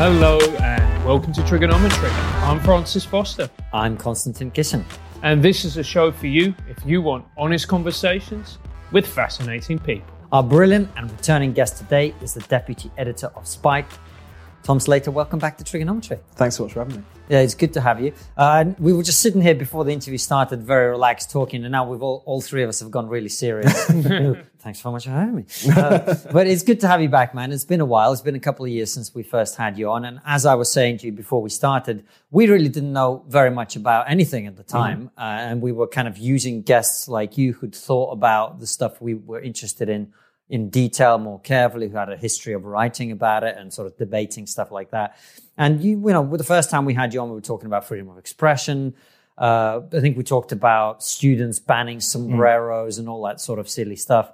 Hello and welcome to TRIGGERnometry. I'm Francis Foster, I'm Konstantin Kisin. and this is a show for you if you want honest conversations with fascinating people. Our brilliant and returning guest today is the deputy editor of Spiked, Tom Slater. Welcome back to TRIGGERnometry. Thanks so much for having me. Yeah, it's good to have you. Uh, we were just sitting here before the interview started, very relaxed talking, and now we've all, all three of us have gone really serious. Thanks so much for having me. Uh, but it's good to have you back, man. It's been a while. It's been a couple of years since we first had you on. And as I was saying to you before we started, we really didn't know very much about anything at the time. Uh, and we were kind of using guests like you who'd thought about the stuff we were interested in in detail more carefully, who had a history of writing about it and sort of debating stuff like that. And you, you know, the first time we had you on, we were talking about freedom of expression. Uh, I think we talked about students banning sombreros and all that sort of silly stuff.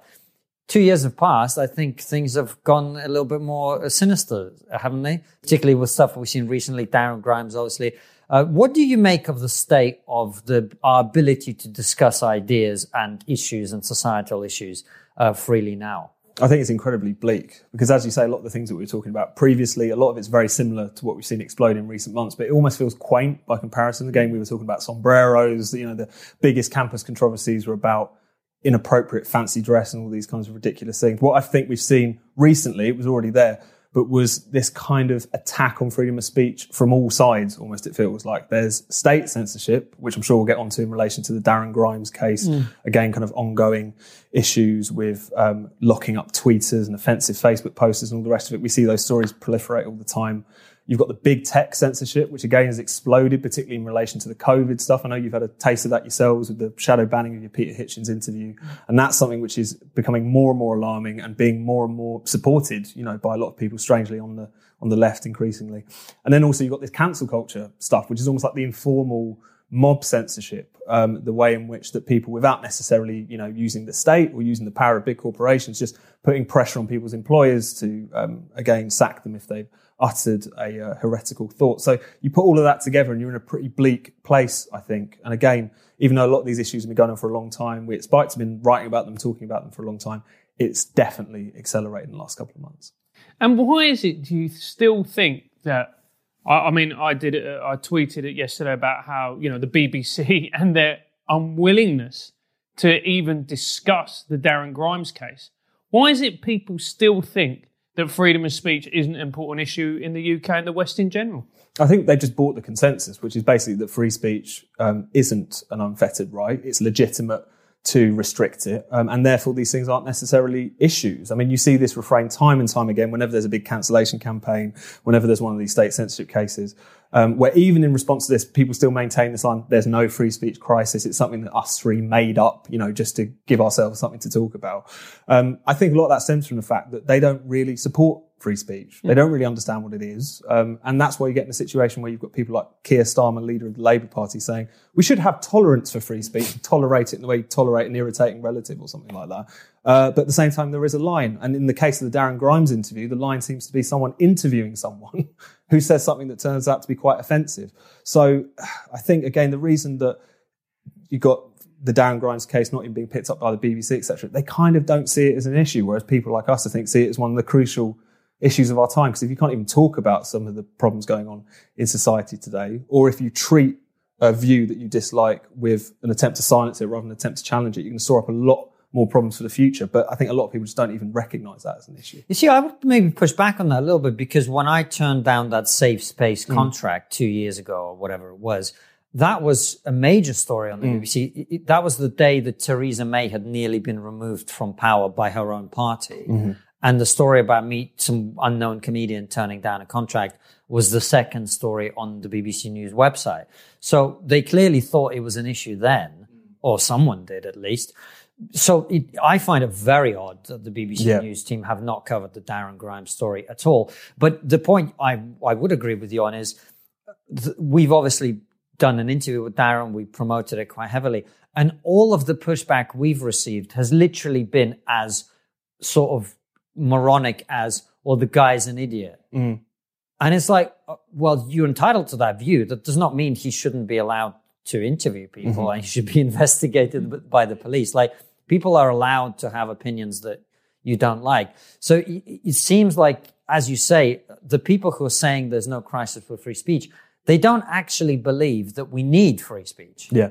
Two years have passed. I think things have gone a little bit more sinister, haven't they? Particularly with stuff we've seen recently. Darren Grimes, obviously. Uh, what do you make of the state of the our ability to discuss ideas and issues and societal issues uh, freely now? I think it's incredibly bleak because, as you say, a lot of the things that we were talking about previously, a lot of it's very similar to what we've seen explode in recent months, but it almost feels quaint by comparison. Again, we were talking about sombreros, you know, the biggest campus controversies were about inappropriate fancy dress and all these kinds of ridiculous things. What I think we've seen recently, it was already there, but was this kind of attack on freedom of speech from all sides, almost it feels like. There's state censorship, which I'm sure we'll get onto in relation to the Darren Grimes case. Again, kind of ongoing issues with um, locking up tweeters and offensive Facebook posters and all the rest of it. We see those stories proliferate all the time. You've got the big tech censorship, which again has exploded, particularly in relation to the COVID stuff. I know you've had a taste of that yourselves with the shadow banning of your Peter Hitchens interview. And that's something which is becoming more and more alarming and being more and more supported, you know, by a lot of people, strangely on the, on the left increasingly. And then also you've got this cancel culture stuff, which is almost like the informal mob censorship, um, the way in which that people, without necessarily, you know, using the state or using the power of big corporations, just putting pressure on people's employers to, um, again, sack them if they've uttered a uh, heretical thought. So you put all of that together and you're in a pretty bleak place, I think. And again, even though a lot of these issues have been going on for a long time, we at Spiked have been writing about them, talking about them for a long time, it's definitely accelerated in the last couple of months. And why is it, do you still think that? I, I mean, I did it, I tweeted it yesterday about how, you know, the BBC and their unwillingness to even discuss the Darren Grimes case. Why is it people still think that freedom of speech isn't an important issue in the UK and the West in general? I think they've just bought the consensus, which is basically that free speech um, isn't an unfettered right. It's legitimate to restrict it. Um, and therefore, these things aren't necessarily issues. I mean, you see this refrain time and time again whenever there's a big cancellation campaign, whenever there's one of these state censorship cases, um, where even in response to this, people still maintain this line, there's no free speech crisis. It's something that us three made up, you know, just to give ourselves something to talk about. Um, I think a lot of that stems from the fact that they don't really support free speech. They don't really understand what it is. Um, and that's why you get in a situation where you've got people like Keir Starmer, leader of the Labour Party, saying we should have tolerance for free speech, tolerate it in the way you tolerate an irritating relative or something like that. Uh, but at the same time, there is a line. And in the case of the Darren Grimes interview, the line seems to be someone interviewing someone who says something that turns out to be quite offensive. So I think, again, the reason that you got the Darren Grimes case not even being picked up by the BBC, etc., they kind of don't see it as an issue, whereas people like us, I think, see it as one of the crucial issues of our time. Because if you can't even talk about some of the problems going on in society today, or if you treat a view that you dislike with an attempt to silence it rather than an attempt to challenge it, you can store up a lot more problems for the future. But I think a lot of people just don't even recognize that as an issue. You see, I would maybe push back on that a little bit because when I turned down that safe space mm. contract two years ago or whatever it was, that was a major story on the mm. BBC. It- that was the day that Theresa May had nearly been removed from power by her own party. Mm-hmm. And the story about me, some unknown comedian turning down a contract was the second story on the BBC News website. So they clearly thought it was an issue then, mm. or someone did at least. So it, I find it very odd that the BBC Yeah. News team have not covered the Darren Grimes story at all. But the point I, I would agree with you on is th- we've obviously done an interview with Darren. We promoted it quite heavily. And all of the pushback we've received has literally been as sort of moronic as, well, the guy's an idiot. Mm. And it's like, uh, well, you're entitled to that view. That does not mean he shouldn't be allowed to interview people and he should be investigated by the police. Like, people are allowed to have opinions that you don't like. So it, it seems like, as you say, the people who are saying there's no crisis for free speech, they don't actually believe that we need free speech. Yeah.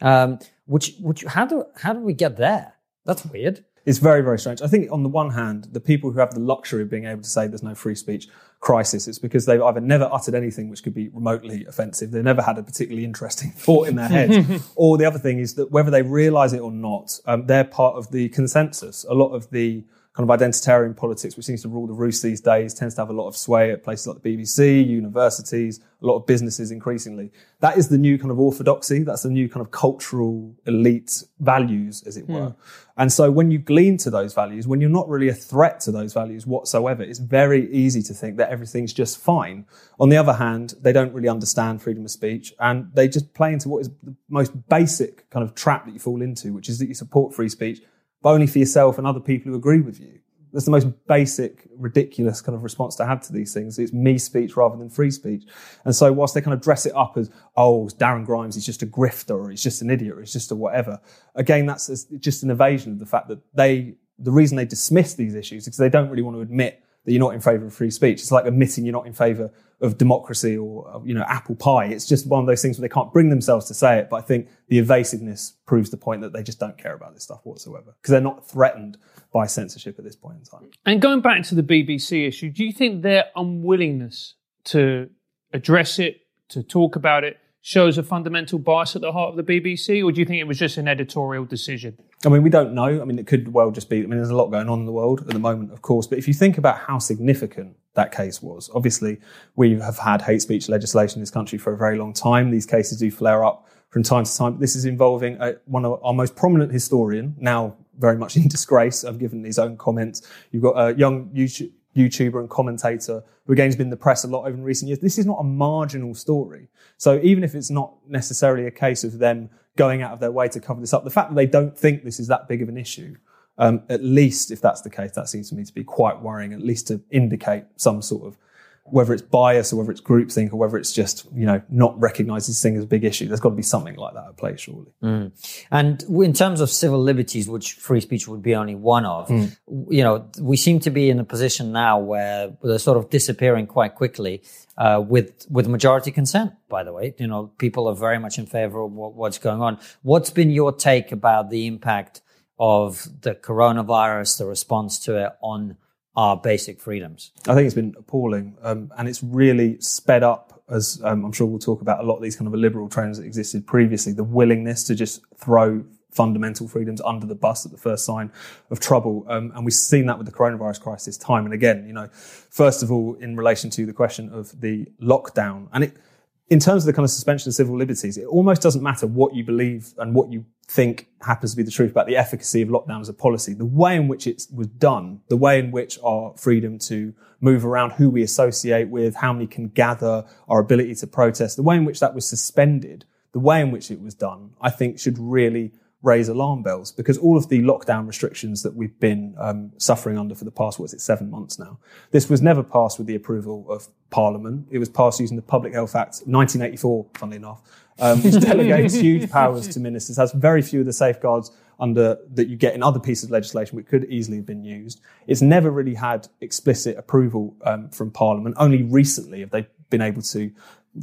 Um, which, which, how do, how do we get there? That's weird. It's very, very strange. I think on the one hand, the people who have the luxury of being able to say there's no free speech crisis, it's because they've either never uttered anything which could be remotely offensive, they've never had a particularly interesting thought in their head, or the other thing is that whether they realize it or not, um, they're part of the consensus. A lot of the kind of identitarian politics, which seems to rule the roost these days, tends to have a lot of sway at places like the BBC, universities, a lot of businesses increasingly. That is the new kind of orthodoxy. That's the new kind of cultural elite values, as it were. Hmm. And so when you glean to those values, when you're not really a threat to those values whatsoever, it's very easy to think that everything's just fine. On the other hand, they don't really understand freedom of speech and they just play into what is the most basic kind of trap that you fall into, which is that you support free speech but only for yourself and other people who agree with you. That's the most basic, ridiculous kind of response to have to these things. It's me speech rather than free speech. And so whilst they kind of dress it up as, oh, Darren Grimes is just a grifter or he's just an idiot or he's just a whatever. Again, that's just an evasion of the fact that they, the reason they dismiss these issues is because they don't really want to admit that you're not in favour of free speech. It's like admitting you're not in favour of democracy or uh, you know apple pie. It's just one of those things where they can't bring themselves to say it. But I think the evasiveness proves the point that they just don't care about this stuff whatsoever because they're not threatened by censorship at this point in time. And going back to the BBC issue, do you think their unwillingness to address it, to talk about it, shows a fundamental bias at the heart of the BBC, or do you think it was just an editorial decision? I mean, we don't know. I mean, it could well just be. I mean, there's a lot going on in the world at the moment, of course. But if you think about how significant that case was, obviously, we have had hate speech legislation in this country for a very long time. These cases do flare up from time to time. This is involving a, one of our most prominent historian, now very much in disgrace. I've given his own comments. You've got a young YouTube, YouTuber and commentator who again has been in the press a lot over in recent years. This is not a marginal story. So even if it's not necessarily a case of them going out of their way to cover this up, the fact that they don't think this is that big of an issue, um, at least if that's the case, that seems to me to be quite worrying, at least to indicate some sort of whether it's bias or whether it's groupthink or whether it's just you know not recognizing this thing as a big issue. There's got to be something like that at play, surely. Mm. And in terms of civil liberties, which free speech would be only one of, mm. you know, we seem to be in a position now where they're sort of disappearing quite quickly uh, with with majority consent. By the way, you know, people are very much in favor of what, what's going on. What's been your take about the impact of the coronavirus, the response to it on our basic freedoms. I think it's been appalling, um, and it's really sped up. As um, I'm sure we'll talk about a lot of these kind of liberal trends that existed previously, the willingness to just throw fundamental freedoms under the bus at the first sign of trouble. Um, and we've seen that with the coronavirus crisis time and again. You know, first of all, in relation to the question of the lockdown, and it in terms of the kind of suspension of civil liberties, it almost doesn't matter what you believe and what you think happens to be the truth about the efficacy of lockdown as a policy. The way in which it was done, the way in which our freedom to move around, who we associate with, how many can gather, our ability to protest, the way in which that was suspended, the way in which it was done, I think should really raise alarm bells because all of the lockdown restrictions that we've been um, suffering under for the past, what is it, seven months now, this was never passed with the approval of Parliament. It was passed using the Public Health Act 1984, funnily enough, um, which delegates huge powers to ministers, has very few of the safeguards under that you get in other pieces of legislation which could easily have been used. It's never really had explicit approval um, from Parliament. Only recently have they been able to,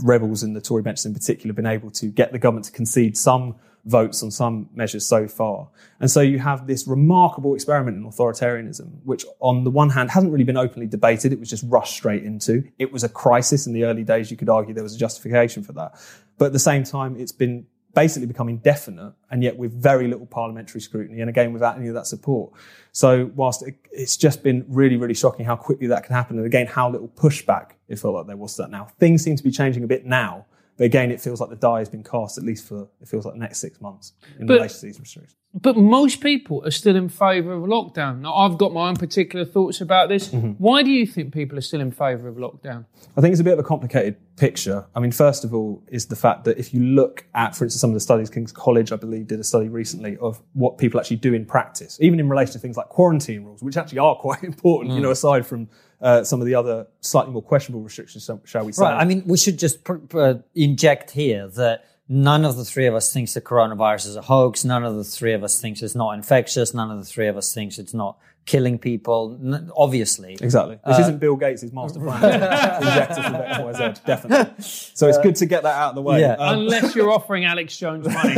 rebels and the Tory benches in particular, been able to get the government to concede some votes on some measures so far. And so you have this remarkable experiment in authoritarianism, which on the one hand hasn't really been openly debated. It was just rushed straight into. It was a crisis in the early days. You could argue there was a justification for that. But at the same time, it's been basically become indefinite and yet with very little parliamentary scrutiny and again without any of that support. So whilst it's just been really, really shocking how quickly that can happen and again how little pushback it felt like there was that now. Things seem to be changing a bit now but again, it feels like the die has been cast, at least for it feels like the next six months in but, relation to these restrictions. But most people are still in favour of lockdown. Now, I've got my own particular thoughts about this. Mm-hmm. Why do you think people are still in favour of lockdown? I think it's a bit of a complicated picture. I mean, first of all, is the fact that if you look at, for instance, some of the studies, King's College, I believe, did a study recently of what people actually do in practice, even in relation to things like quarantine rules, which actually are quite important, mm. you know, aside from uh, some of the other slightly more questionable restrictions, shall we say. Right. I mean, we should just pr- pr- inject here that none of the three of us thinks the coronavirus is a hoax. None of the three of us thinks it's not infectious. None of the three of us thinks it's not killing people. N- obviously, Exactly. This isn't Bill Gates' master plan. to inject us with X, Y, Z, definitely. So it's good to get that out of the way. Yeah. Um, Unless you're offering Alex Jones money,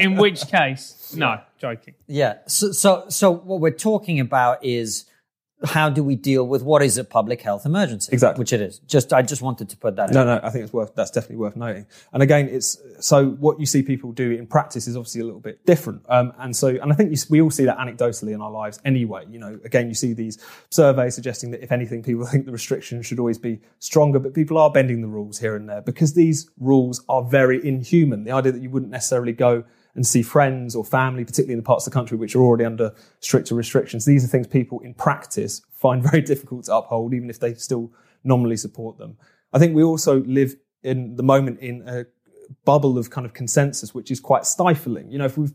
in which case, no, joking. Yeah. So, so, so what we're talking about is how do we deal with what is a public health emergency? Exactly. Which it is. Just, I just wanted to put that. No, in. no, I think it's worth. That's definitely worth noting. And again, it's so what you see people do in practice is obviously a little bit different. Um, and so, and I think you, we all see that anecdotally in our lives anyway. You know, again, you see these surveys suggesting that if anything, people think the restrictions should always be stronger, but people are bending the rules here and there because these rules are very inhuman. The idea that you wouldn't necessarily go and see friends or family, particularly in the parts of the country which are already under stricter restrictions. These are things people in practice find very difficult to uphold, even if they still nominally support them. I think we also live in the moment in a bubble of kind of consensus, which is quite stifling. You know, if we've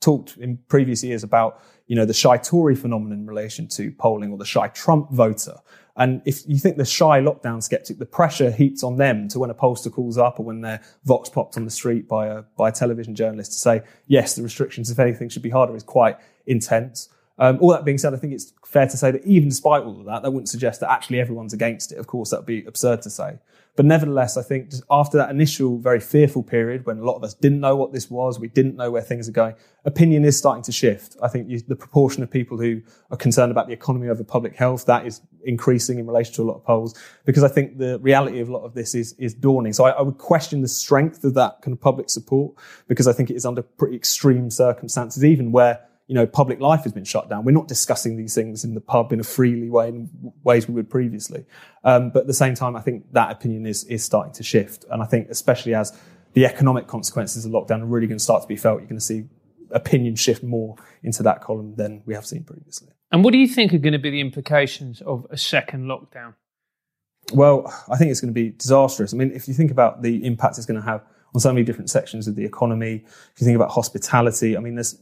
talked in previous years about, you know, the shy Tory phenomenon in relation to polling or the shy Trump voter, and if you think the shy lockdown skeptic, the pressure heaps on them to when a pollster calls up or when they're vox popped on the street by a, by a television journalist to say, yes, the restrictions, if anything, should be harder is quite intense. Um, all that being said, I think it's fair to say that even despite all of that, that wouldn't suggest that actually everyone's against it. Of course, that would be absurd to say. But nevertheless, I think after that initial very fearful period when a lot of us didn't know what this was, we didn't know where things are going, opinion is starting to shift. I think you, the proportion of people who are concerned about the economy over public health, that is increasing in relation to a lot of polls, because I think the reality of a lot of this is, is dawning. So I, I would question the strength of that kind of public support, because I think it is under pretty extreme circumstances, even where you know, public life has been shut down. We're not discussing these things in the pub in a freely way in ways we would previously. Um, but at the same time, I think that opinion is is starting to shift, and I think especially as the economic consequences of lockdown are really going to start to be felt, you're going to see opinion shift more into that column than we have seen previously. And what do you think are going to be the implications of a second lockdown? Well, I think it's going to be disastrous. I mean, if you think about the impact it's going to have on so many different sections of the economy, if you think about hospitality, I mean, there's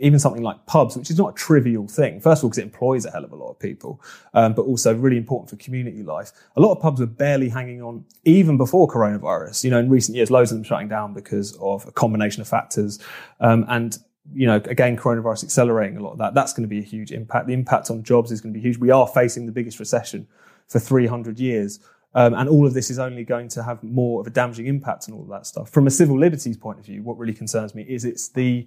even something like pubs, which is not a trivial thing. First of all, because it employs a hell of a lot of people, um, but also really important for community life. A lot of pubs were barely hanging on even before coronavirus. You know, in recent years, loads of them shutting down because of a combination of factors. Um, and you know, again, coronavirus accelerating a lot of that. That's going to be a huge impact. The impact on jobs is going to be huge. We are facing the biggest recession for 300 years. Um, and all of this is only going to have more of a damaging impact on all of that stuff. From a civil liberties point of view, what really concerns me is it's the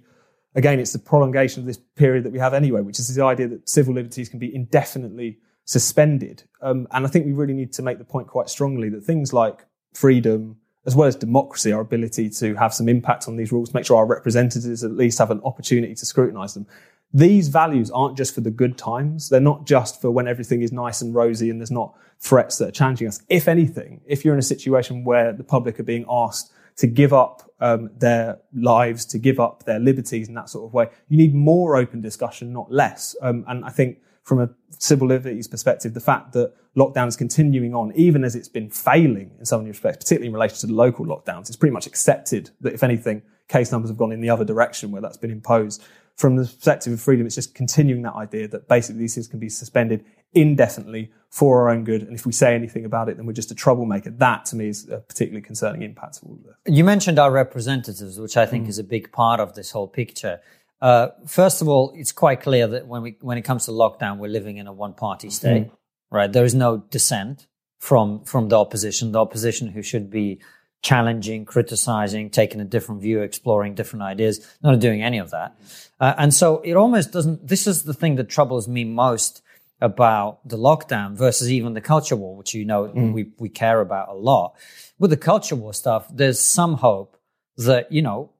again, it's the prolongation of this period that we have anyway, which is the idea that civil liberties can be indefinitely suspended. Um, and I think we really need to make the point quite strongly that things like freedom, as well as democracy, our ability to have some impact on these rules, make sure our representatives at least have an opportunity to scrutinize them. These values aren't just for the good times. They're not just for when everything is nice and rosy and there's not threats that are challenging us. If anything, if you're in a situation where the public are being asked to give up um, their lives, to give up their liberties in that sort of way. You need more open discussion, not less. Um, and I think from a civil liberties perspective, the fact that lockdown is continuing on, even as it's been failing in some respects, particularly in relation to the local lockdowns, it's pretty much accepted that if anything, case numbers have gone in the other direction where that's been imposed. From the perspective of freedom, it's just continuing that idea that basically these things can be suspended indefinitely for our own good. And if we say anything about it, then we're just a troublemaker. That to me is a particularly concerning impact of all of this. You mentioned our representatives, which I think mm. is a big part of this whole picture. Uh, first of all, it's quite clear that when we when it comes to lockdown, we're living in a one party state, mm. right? There is no dissent from from the opposition. The opposition who should be challenging, criticizing, taking a different view, exploring different ideas, not doing any of that. Uh, and so it almost doesn't. This is the thing that troubles me most about the lockdown versus even the culture war, which you know mm. we, we care about a lot. With the culture war stuff, there's some hope that, you know,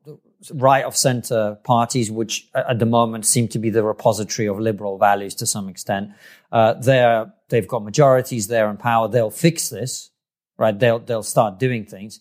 right of center parties, which at the moment seem to be the repository of liberal values to some extent, uh, they're, they've got majorities there in power. They'll fix this, right? They'll, they'll start doing things.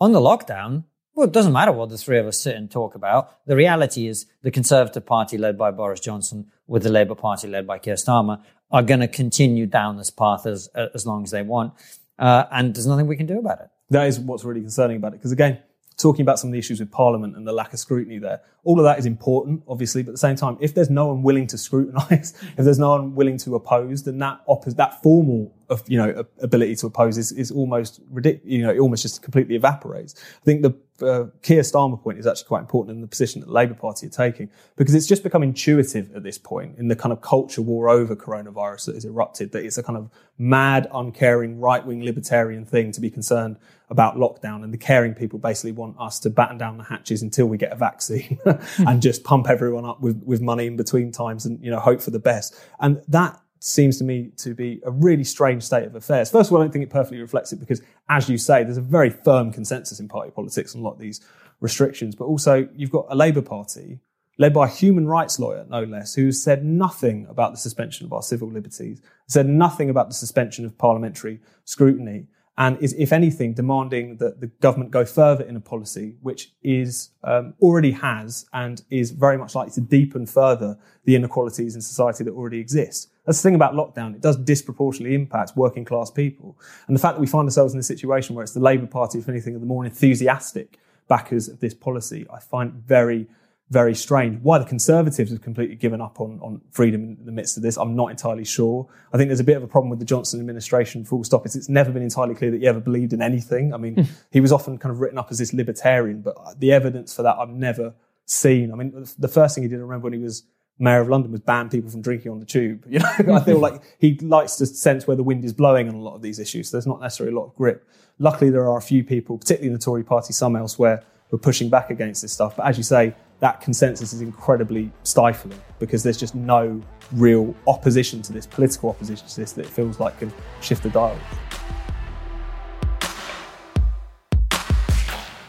On the lockdown, well, it doesn't matter what the three of us sit and talk about. The reality is the Conservative Party led by Boris Johnson with the Labour Party led by Keir Starmer are going to continue down this path as, as long as they want. Uh, and there's nothing we can do about it. That is what's really concerning about it. Because again, talking about some of the issues with Parliament and the lack of scrutiny there. All of that is important, obviously, but at the same time, if there's no one willing to scrutinise, if there's no one willing to oppose, then that that formal of you know ability to oppose is, is almost ridiculous. You know, it almost just completely evaporates. I think the uh, Keir Starmer point is actually quite important in the position that the Labour Party are taking because it's just become intuitive at this point in the kind of culture war over coronavirus that has erupted that it's a kind of mad, uncaring, right wing libertarian thing to be concerned about lockdown. And the caring people basically want us to batten down the hatches until we get a vaccine and just pump everyone up with, with money in between times and, you know, hope for the best. And that seems to me to be a really strange state of affairs. First of all, I don't think it perfectly reflects it because, as you say, there's a very firm consensus in party politics on a lot of these restrictions. But also, you've got a Labour Party led by a human rights lawyer, no less, who said nothing about the suspension of our civil liberties, said nothing about the suspension of parliamentary scrutiny, and is, if anything, demanding that the government go further in a policy which is um, already has and is very much likely to deepen further the inequalities in society that already exist. That's the thing about lockdown. It does disproportionately impact working class people. And the fact that we find ourselves in a situation where it's the Labour Party, if anything, are the more enthusiastic backers of this policy, I find very very strange. Why the Conservatives have completely given up on, on freedom in the midst of this, I'm not entirely sure. I think there's a bit of a problem with the Johnson administration, full stop. It's, it's never been entirely clear that he ever believed in anything. I mean, hmm. he was often kind of written up as this libertarian, but the evidence for that I've never seen. I mean, the first thing he did, I remember when he was mayor of London, was ban people from drinking on the tube. You know, I feel like he likes to sense where the wind is blowing on a lot of these issues. There's not necessarily a lot of grip. Luckily, there are a few people, particularly in the Tory party, some elsewhere, who are pushing back against this stuff. But as you say, that consensus is incredibly stifling because there's just no real opposition to this, political opposition to this, that it feels like can shift the dial.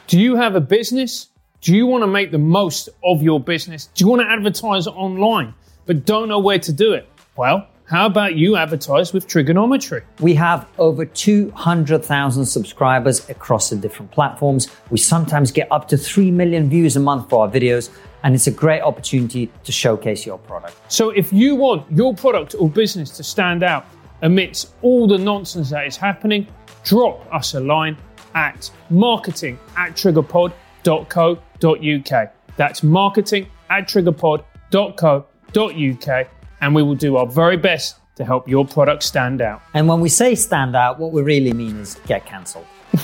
Do you have a business? Do you want to make the most of your business? Do you want to advertise online but don't know where to do it? Well, how about you advertise with TRIGGERnometry? We have over 200,000 subscribers across the different platforms. We sometimes get up to 3 million views a month for our videos, and it's a great opportunity to showcase your product. So if you want your product or business to stand out amidst all the nonsense that is happening, drop us a line at marketing at triggerpod.co.uk. That's marketing at triggerpod.co.uk and we will do our very best to help your product stand out. And when we say stand out, what we really mean is get cancelled.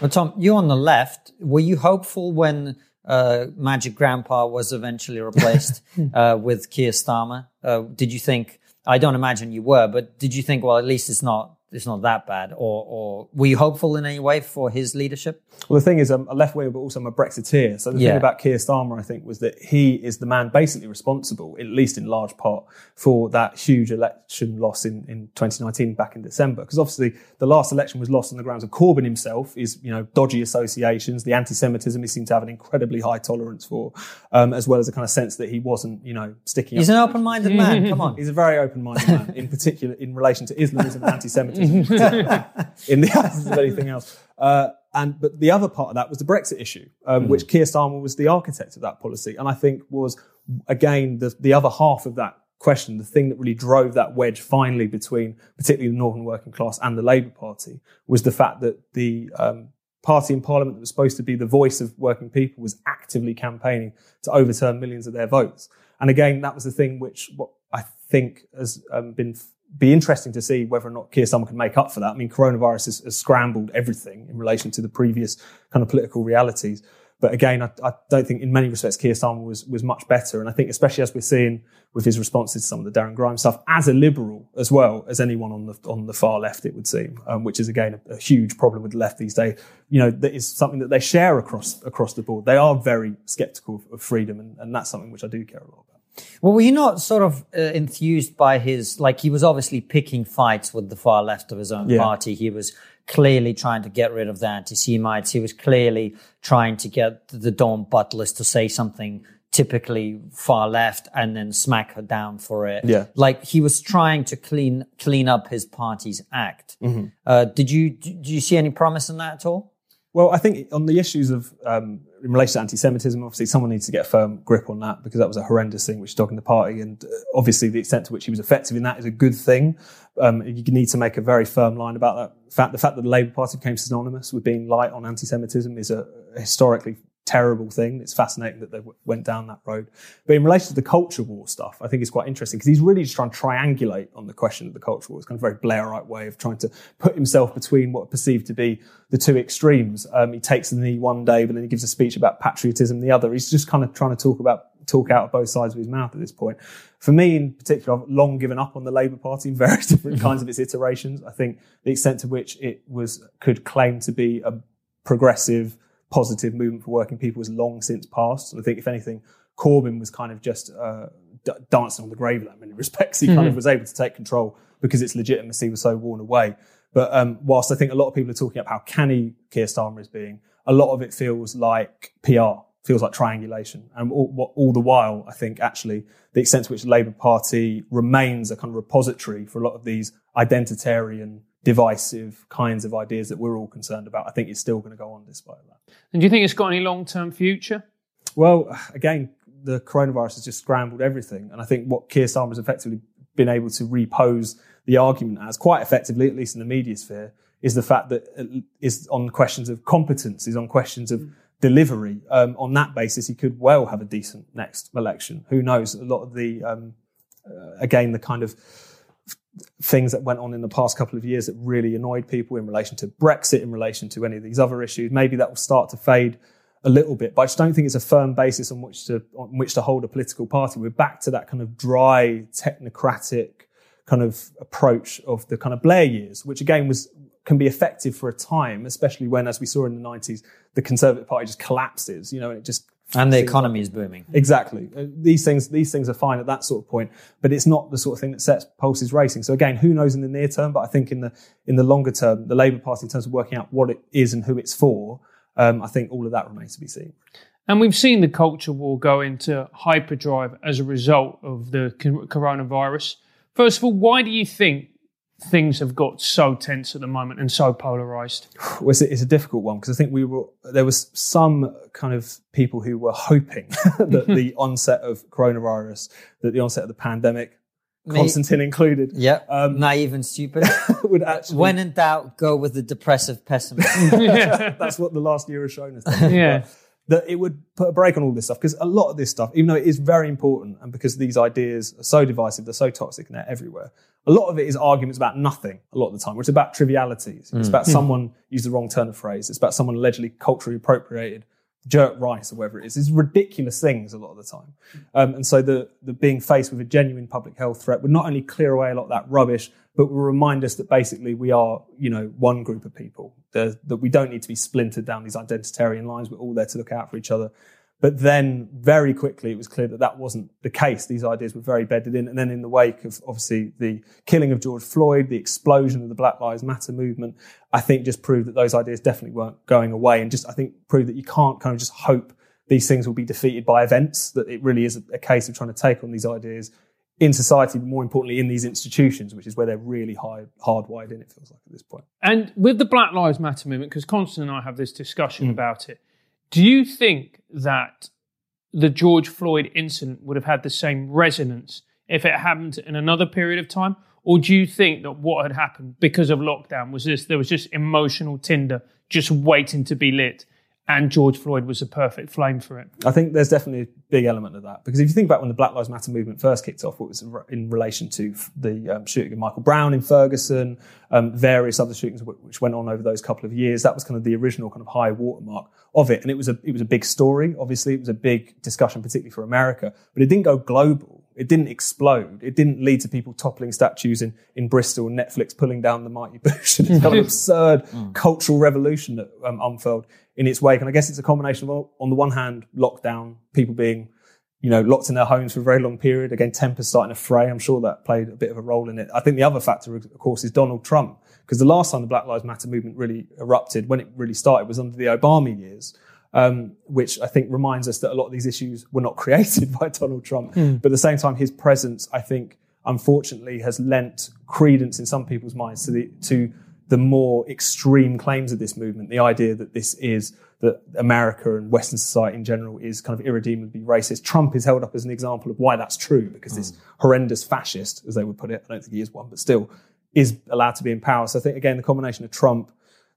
well, Tom, you on the left, were you hopeful when uh, Magic Grandpa was eventually replaced uh, with Keir Starmer? Uh, did you think? I don't imagine you were, but did you think, well, at least it's not it's not that bad? Or, or were you hopeful in any way for his leadership? Well, the thing is, I'm a left winger, but also I'm a Brexiteer. So the yeah. thing about Keir Starmer, I think, was that he is the man basically responsible, at least in large part, for that huge election loss in, in 2019 back in December. Because obviously the last election was lost on the grounds of Corbyn himself, is, you know, dodgy associations, the anti-Semitism he seemed to have an incredibly high tolerance for, um, as well as a kind of sense that he wasn't, you know, sticking He's an open-minded man. Come on. He's a very open-minded man, in particular in relation to Islamism and anti-Semitism. in the absence of anything else. Uh, and but the other part of that was the Brexit issue, um, mm. which Keir Starmer was the architect of that policy, and I think was again the the other half of that question, the thing that really drove that wedge finally between particularly the Northern working class and the Labour Party was the fact that the um, party in Parliament that was supposed to be the voice of working people was actively campaigning to overturn millions of their votes. And again, that was the thing which what I think has um, been be interesting to see whether or not Keir Starmer can make up for that. I mean, coronavirus has, has, scrambled everything in relation to the previous kind of political realities. But again, I, I, don't think in many respects Keir Starmer was, was much better. And I think especially as we're seeing with his responses to some of the Darren Grimes stuff, as a liberal as well as anyone on the, on the far left, it would seem, um, which is again a, a, huge problem with the left these days. You know, that is something that they share across, across the board. They are very skeptical of, of freedom. And, and that's something which I do care a lot about. Well, were you not sort of uh, enthused by his, like, he was obviously picking fights with the far left of his own yeah. party. He was clearly trying to get rid of the anti-Semites. He was clearly trying to get the Dawn Butlers to say something typically far left and then smack her down for it. Yeah. Like he was trying to clean, clean up his party's act. Mm-hmm. Uh, did you, did you see any promise in that at all? Well, I think on the issues of um, in relation to anti-Semitism, obviously someone needs to get a firm grip on that because that was a horrendous thing which dogged the party, and uh, obviously the extent to which he was effective in that is a good thing. Um, you need to make a very firm line about that fact. The fact that the Labour Party became synonymous with being light on anti-Semitism is a historically terrible thing. It's fascinating that they w- went down that road. But in relation to the culture war stuff, I think it's quite interesting because he's really just trying to triangulate on the question of the culture war. It's kind of a very Blairite way of trying to put himself between what are perceived to be the two extremes. Um, he takes the knee one day, but then he gives a speech about patriotism the other. He's just kind of trying to talk about talk out of both sides of his mouth at this point. For me, in particular, I've long given up on the Labour Party in various different kinds of its iterations. I think the extent to which it was could claim to be a progressive, positive movement for working people has long since passed. And I think, if anything, Corbyn was kind of just uh, d- dancing on the grave of that in many respects. He kind of was able to take control because its legitimacy was so worn away. But um, whilst I think a lot of people are talking about how canny Keir Starmer is being, a lot of it feels like PR, feels like triangulation. And all, all the while, I think actually the extent to which the Labour Party remains a kind of repository for a lot of these identitarian, divisive kinds of ideas that we're all concerned about, I think is still going to go on despite that. And do you think it's got any long term future? Well, again, the coronavirus has just scrambled everything. And I think what Keir Starmer has effectively been able to repose the argument as quite effectively, at least in the media sphere, is the fact that it is on questions of competence, is on questions of delivery. Um, on that basis, he could well have a decent next election. Who knows? A lot of the, um, uh, again, the kind of things that went on in the past couple of years that really annoyed people in relation to Brexit, in relation to any of these other issues, maybe that will start to fade a little bit, but I just don't think it's a firm basis on which to on which to hold a political party. We're back to that kind of dry, technocratic kind of approach of the kind of Blair years, which again was can be effective for a time, especially when, as we saw in the nineties, the Conservative Party just collapses. You know, and it just And the economy is booming. Exactly. Uh, These things, these things are fine at that sort of point, but it's not the sort of thing that sets pulses racing. So again, who knows in the near term? But I think in the in the longer term, the Labour Party, in terms of working out what it is and who it's for, um, I think all of that remains to be seen. And we've seen the culture war go into hyperdrive as a result of the coronavirus. First of all, why do you think things have got so tense at the moment and so polarized? Well, it's, a, it's a difficult one because I think we were there was some kind of people who were hoping that the onset of coronavirus, that the onset of the pandemic, Me- Konstantin included, Yeah, Um, naive and stupid. would actually. when in doubt, go with the depressive pessimist. that's what the last year has shown us. Yeah. that it would put a break on all this stuff because a lot of this stuff, even though it is very important and because these ideas are so divisive, they're so toxic and they're everywhere, a lot of it is arguments about nothing a lot of the time, it's about trivialities. It's about someone used the wrong turn of phrase. It's about someone allegedly culturally appropriated jerk rice or whatever it is. It's ridiculous things a lot of the time. Um, and so the, the being faced with a genuine public health threat would not only clear away a lot of that rubbish, but will remind us that basically we are, you know, one group of people, that we don't need to be splintered down these identitarian lines. We're all there to look out for each other. But then very quickly it was clear that that wasn't the case. These ideas were very bedded in. And then in the wake of obviously the killing of George Floyd, the explosion of the Black Lives Matter movement, I think just proved that those ideas definitely weren't going away. And just, I think proved that you can't kind of just hope these things will be defeated by events, that it really is a, a case of trying to take on these ideas in society, but more importantly in these institutions, which is where they're really high, hardwired in, it feels like at this point. And with the Black Lives Matter movement, because Konstantin and I have this discussion mm. about it, do you think that the George Floyd incident would have had the same resonance if it happened in another period of time? Or do you think that what had happened because of lockdown was this there was just emotional tinder just waiting to be lit and George Floyd was a perfect flame for it? I think there's definitely a big element of that because if you think about when the Black Lives Matter movement first kicked off, it was in relation to the um, shooting of Michael Brown in Ferguson, um, various other shootings which went on over those couple of years. That was kind of the original kind of high watermark of it, and it was a it was a big story. Obviously, it was a big discussion, particularly for America, but it didn't go global. It didn't explode. It didn't lead to people toppling statues in, in Bristol and Netflix pulling down the mighty Boosh. It's kind of absurd cultural revolution that um, unfurled in its wake. And I guess it's a combination of, on the one hand, lockdown, people being, you know, locked in their homes for a very long period. Again, tempers starting to fray. I'm sure that played a bit of a role in it. I think the other factor, of course, is Donald Trump. Because the last time the Black Lives Matter movement really erupted, when it really started, was under the Obama years. Um, which I think reminds us that a lot of these issues were not created by Donald Trump. But at the same time, his presence, I think, unfortunately, has lent credence in some people's minds to the to the more extreme claims of this movement. The idea that this is that America and Western society in general is kind of irredeemably racist. Trump is held up as an example of why that's true because this horrendous fascist, as they would put it, I don't think he is one, but still is allowed to be in power. So I think again, the combination of Trump,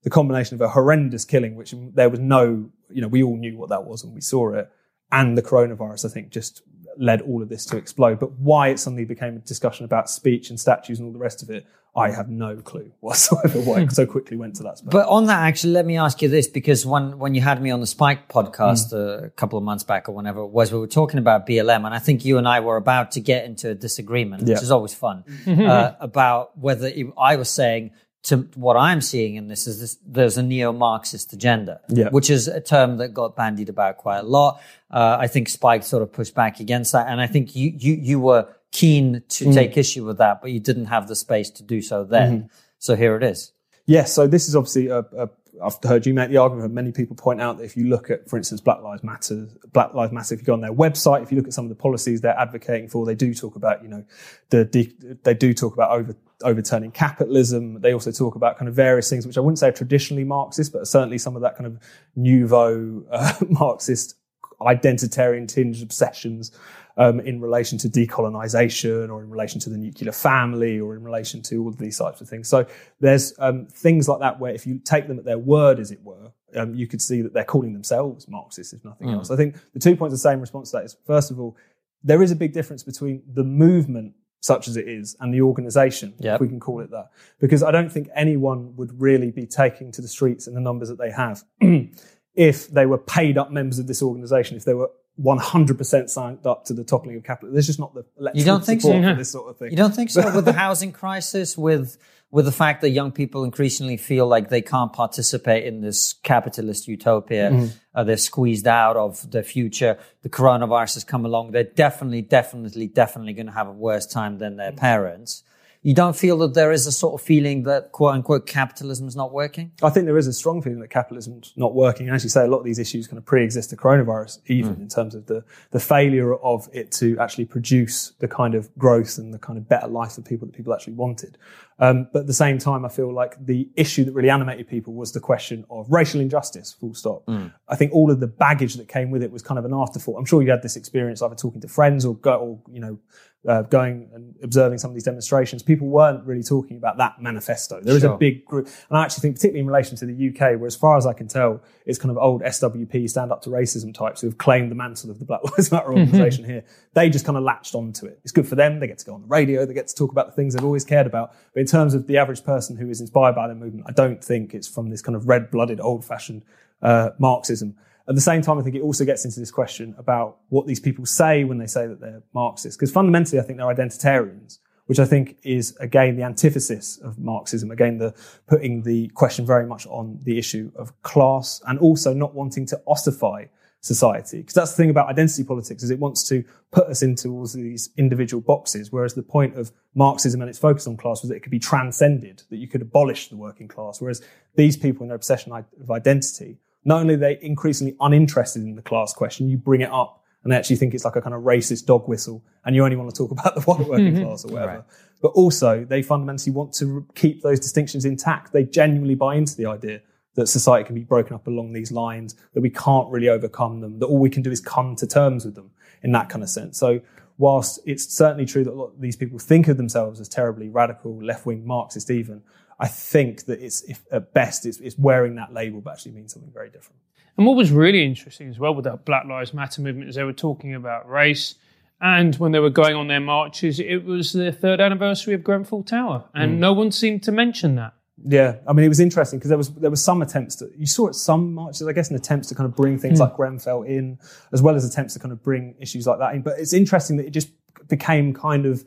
the combination of a horrendous killing, which there was no you know, we all knew what that was when we saw it. And the coronavirus, I think, just led all of this to explode. But why it suddenly became a discussion about speech and statues and all the rest of it, I have no clue whatsoever why it so quickly went to that space. But on that, actually, let me ask you this because when when you had me on the Spiked podcast Mm. a couple of months back or whenever it was, we were talking about BLM, and I think you and I were about to get into a disagreement, which is always fun, uh, about whether it, I was saying to what I'm seeing in this is this, there's a neo-Marxist agenda, Yeah. which is a term that got bandied about quite a lot. Uh, I think Spiked sort of pushed back against that, and I think you you you were keen to Mm. take issue with that, but you didn't have the space to do so then. Mm-hmm. So here it is. Yes, so this is obviously a, a I've heard you make the argument. That many people point out that if you look at, for instance, Black Lives Matter, Black Lives Matter. If you go on their website, if you look at some of the policies they're advocating for, they do talk about, you know, the de- they do talk about over overturning capitalism. They also talk about kind of various things which I wouldn't say are traditionally Marxist, but certainly some of that kind of nouveau uh, Marxist identitarian tinged obsessions um, in relation to decolonization or in relation to the nuclear family or in relation to all of these types of things. So there's um, things like that where if you take them at their word, as it were, um, you could see that they're calling themselves Marxists, if nothing else. I think the two points of the same response to that is first of all, there is a big difference between the movement such as it is and the organization, Yep. if we can call it that. Because I don't think anyone would really be taking to the streets in the numbers that they have if they were paid up members of this organization, if they were 100% signed up to the toppling of capital. There's just not the electoral don't think so? support No. for this sort of thing. You don't think so? with the housing crisis, with with the fact that young people increasingly feel like they can't participate in this capitalist utopia, Mm-hmm. uh, they're squeezed out of the future. The coronavirus has come along. They're definitely, definitely, definitely going to have a worse time than their parents. You don't feel that there is a sort of feeling that quote unquote capitalism is not working? I think there is a strong feeling that capitalism's not working. And as you say, a lot of these issues kind of pre-exist the coronavirus, even in terms of the, the failure of it to actually produce the kind of growth and the kind of better life for people that people actually wanted. Um, but at the same time, I feel like the issue that really animated people was the question of racial injustice, full stop. I think all of the baggage that came with it was kind of an afterthought. I'm sure you had this experience either talking to friends or go, or, you know, uh, going and observing some of these demonstrations, people weren't really talking about that manifesto. There is Sure. a big group, and I actually think, particularly in relation to the UK, where as far as I can tell, it's kind of old SWP stand up to racism types who have claimed the mantle of the Black Lives Matter organization here. They just kind of latched onto it. It's good for them. They get to go on the radio. They get to talk about the things they've always cared about. But in terms of the average person who is inspired by the movement, I don't think it's from this kind of red blooded, old fashioned uh, Marxism. At the same time, I think it also gets into this question about what these people say when they say that they're Marxists. Because fundamentally, I think they're identitarians, which I think is, again, the antithesis of Marxism. Again, the putting the question very much on the issue of class and also not wanting to ossify society. Because that's the thing about identity politics is it wants to put us into all these individual boxes, whereas the point of Marxism and its focus on class was that it could be transcended, that you could abolish the working class. Whereas these people in their obsession of identity, not only are they increasingly uninterested in the class question, you bring it up and they actually think it's like a kind of racist dog whistle and you only want to talk about the white working class or whatever. But also they fundamentally want to keep those distinctions intact. They genuinely buy into the idea that society can be broken up along these lines, that we can't really overcome them, that all we can do is come to terms with them in that kind of sense. So whilst it's certainly true that a lot of these people think of themselves as terribly radical, left-wing, Marxist even, I think that it's, if at best, it's, it's wearing that label, but actually means something very different. And what was really interesting as well with that Black Lives Matter movement is they were talking about race. And when they were going on their marches, it was the third anniversary of Grenfell Tower. And mm. no one seemed to mention that. Yeah, I mean, it was interesting because there was there were some attempts to you saw at some marches, I guess, in attempts to kind of bring things hmm. like Grenfell in, as well as attempts to kind of bring issues like that in. But it's interesting that it just became kind of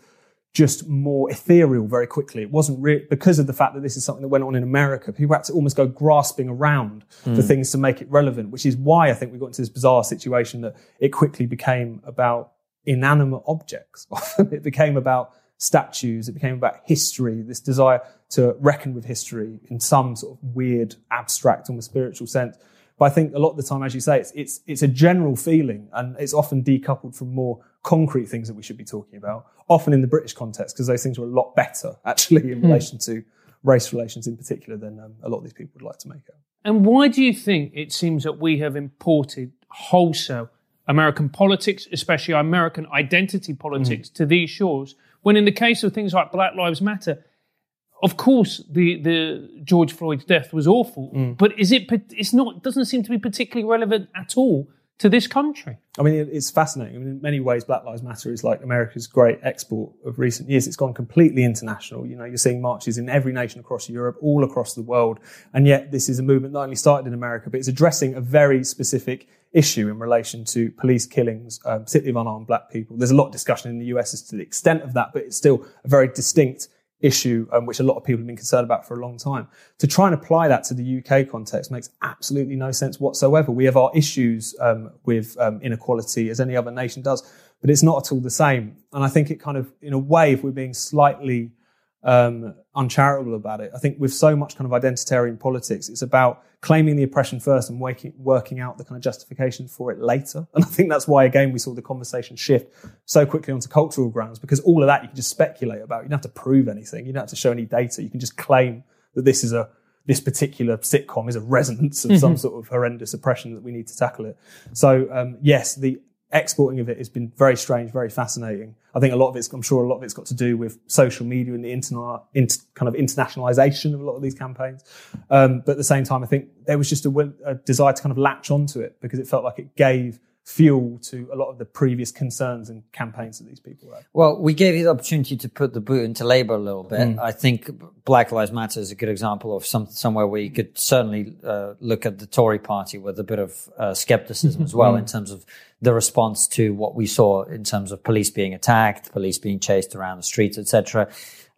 just more ethereal very quickly. It wasn't re- because of the fact that this is something that went on in America. People had to almost go grasping around for hmm. things to make it relevant, which is why I think we got into this bizarre situation that it quickly became about inanimate objects. Often it became about statues. It became about history, this desire to reckon with history in some sort of weird, abstract, almost spiritual sense. But I think a lot of the time, as you say, it's, it's, it's a general feeling and it's often decoupled from more concrete things that we should be talking about, often in the British context, because those things were a lot better actually in relation to race relations in particular than um, a lot of these people would like to make it. And why do you think it seems that we have imported wholesale American politics, especially American identity politics, to these shores, when in the case of things like Black Lives Matter, of course, the the George Floyd's death was awful, Mm. but is it? It's not. It doesn't seem to be particularly relevant at all to this country. I mean, it's fascinating. I mean, in many ways, Black Lives Matter is like America's great export of recent years. It's gone completely international. You know, you're seeing marches in every nation across Europe, all across the world. And yet, this is a movement not only started in America, but it's addressing a very specific issue in relation to police killings, um, particularly of unarmed black people. There's a lot of discussion in the US as to the extent of that, but it's still a very distinct issue, um, which a lot of people have been concerned about for a long time. To try and apply that to the UK context makes absolutely no sense whatsoever. We have our issues um, with um, inequality as any other nation does, but it's not at all the same. And I think it kind of, in a way, if we're being slightly um, uncharitable about it, I think with so much kind of identitarian politics, it's about claiming the oppression first and waking, working out the kind of justification for it later. And I think that's why, again, we saw the conversation shift so quickly onto cultural grounds because all of that you can just speculate about. You don't have to prove anything. You don't have to show any data. You can just claim that this is a this particular sitcom is a resonance of some sort of horrendous oppression that we need to tackle it. So um, yes, the exporting of it has been very strange, very fascinating. I think a lot of it's, I'm sure a lot of it's got to do with social media and the interna- int- kind of internationalization of a lot of these campaigns. Um, but at the same time, I think there was just a, a desire to kind of latch onto it because it felt like it gave fuel to a lot of the previous concerns and campaigns that these people had. Well, we gave you the opportunity to put the boot into Labour a little bit. I think Black Lives Matter is a good example of some somewhere where you could certainly uh, look at the Tory party with a bit of uh, skepticism as well in terms of the response to what we saw in terms of police being attacked, police being chased around the streets, etc.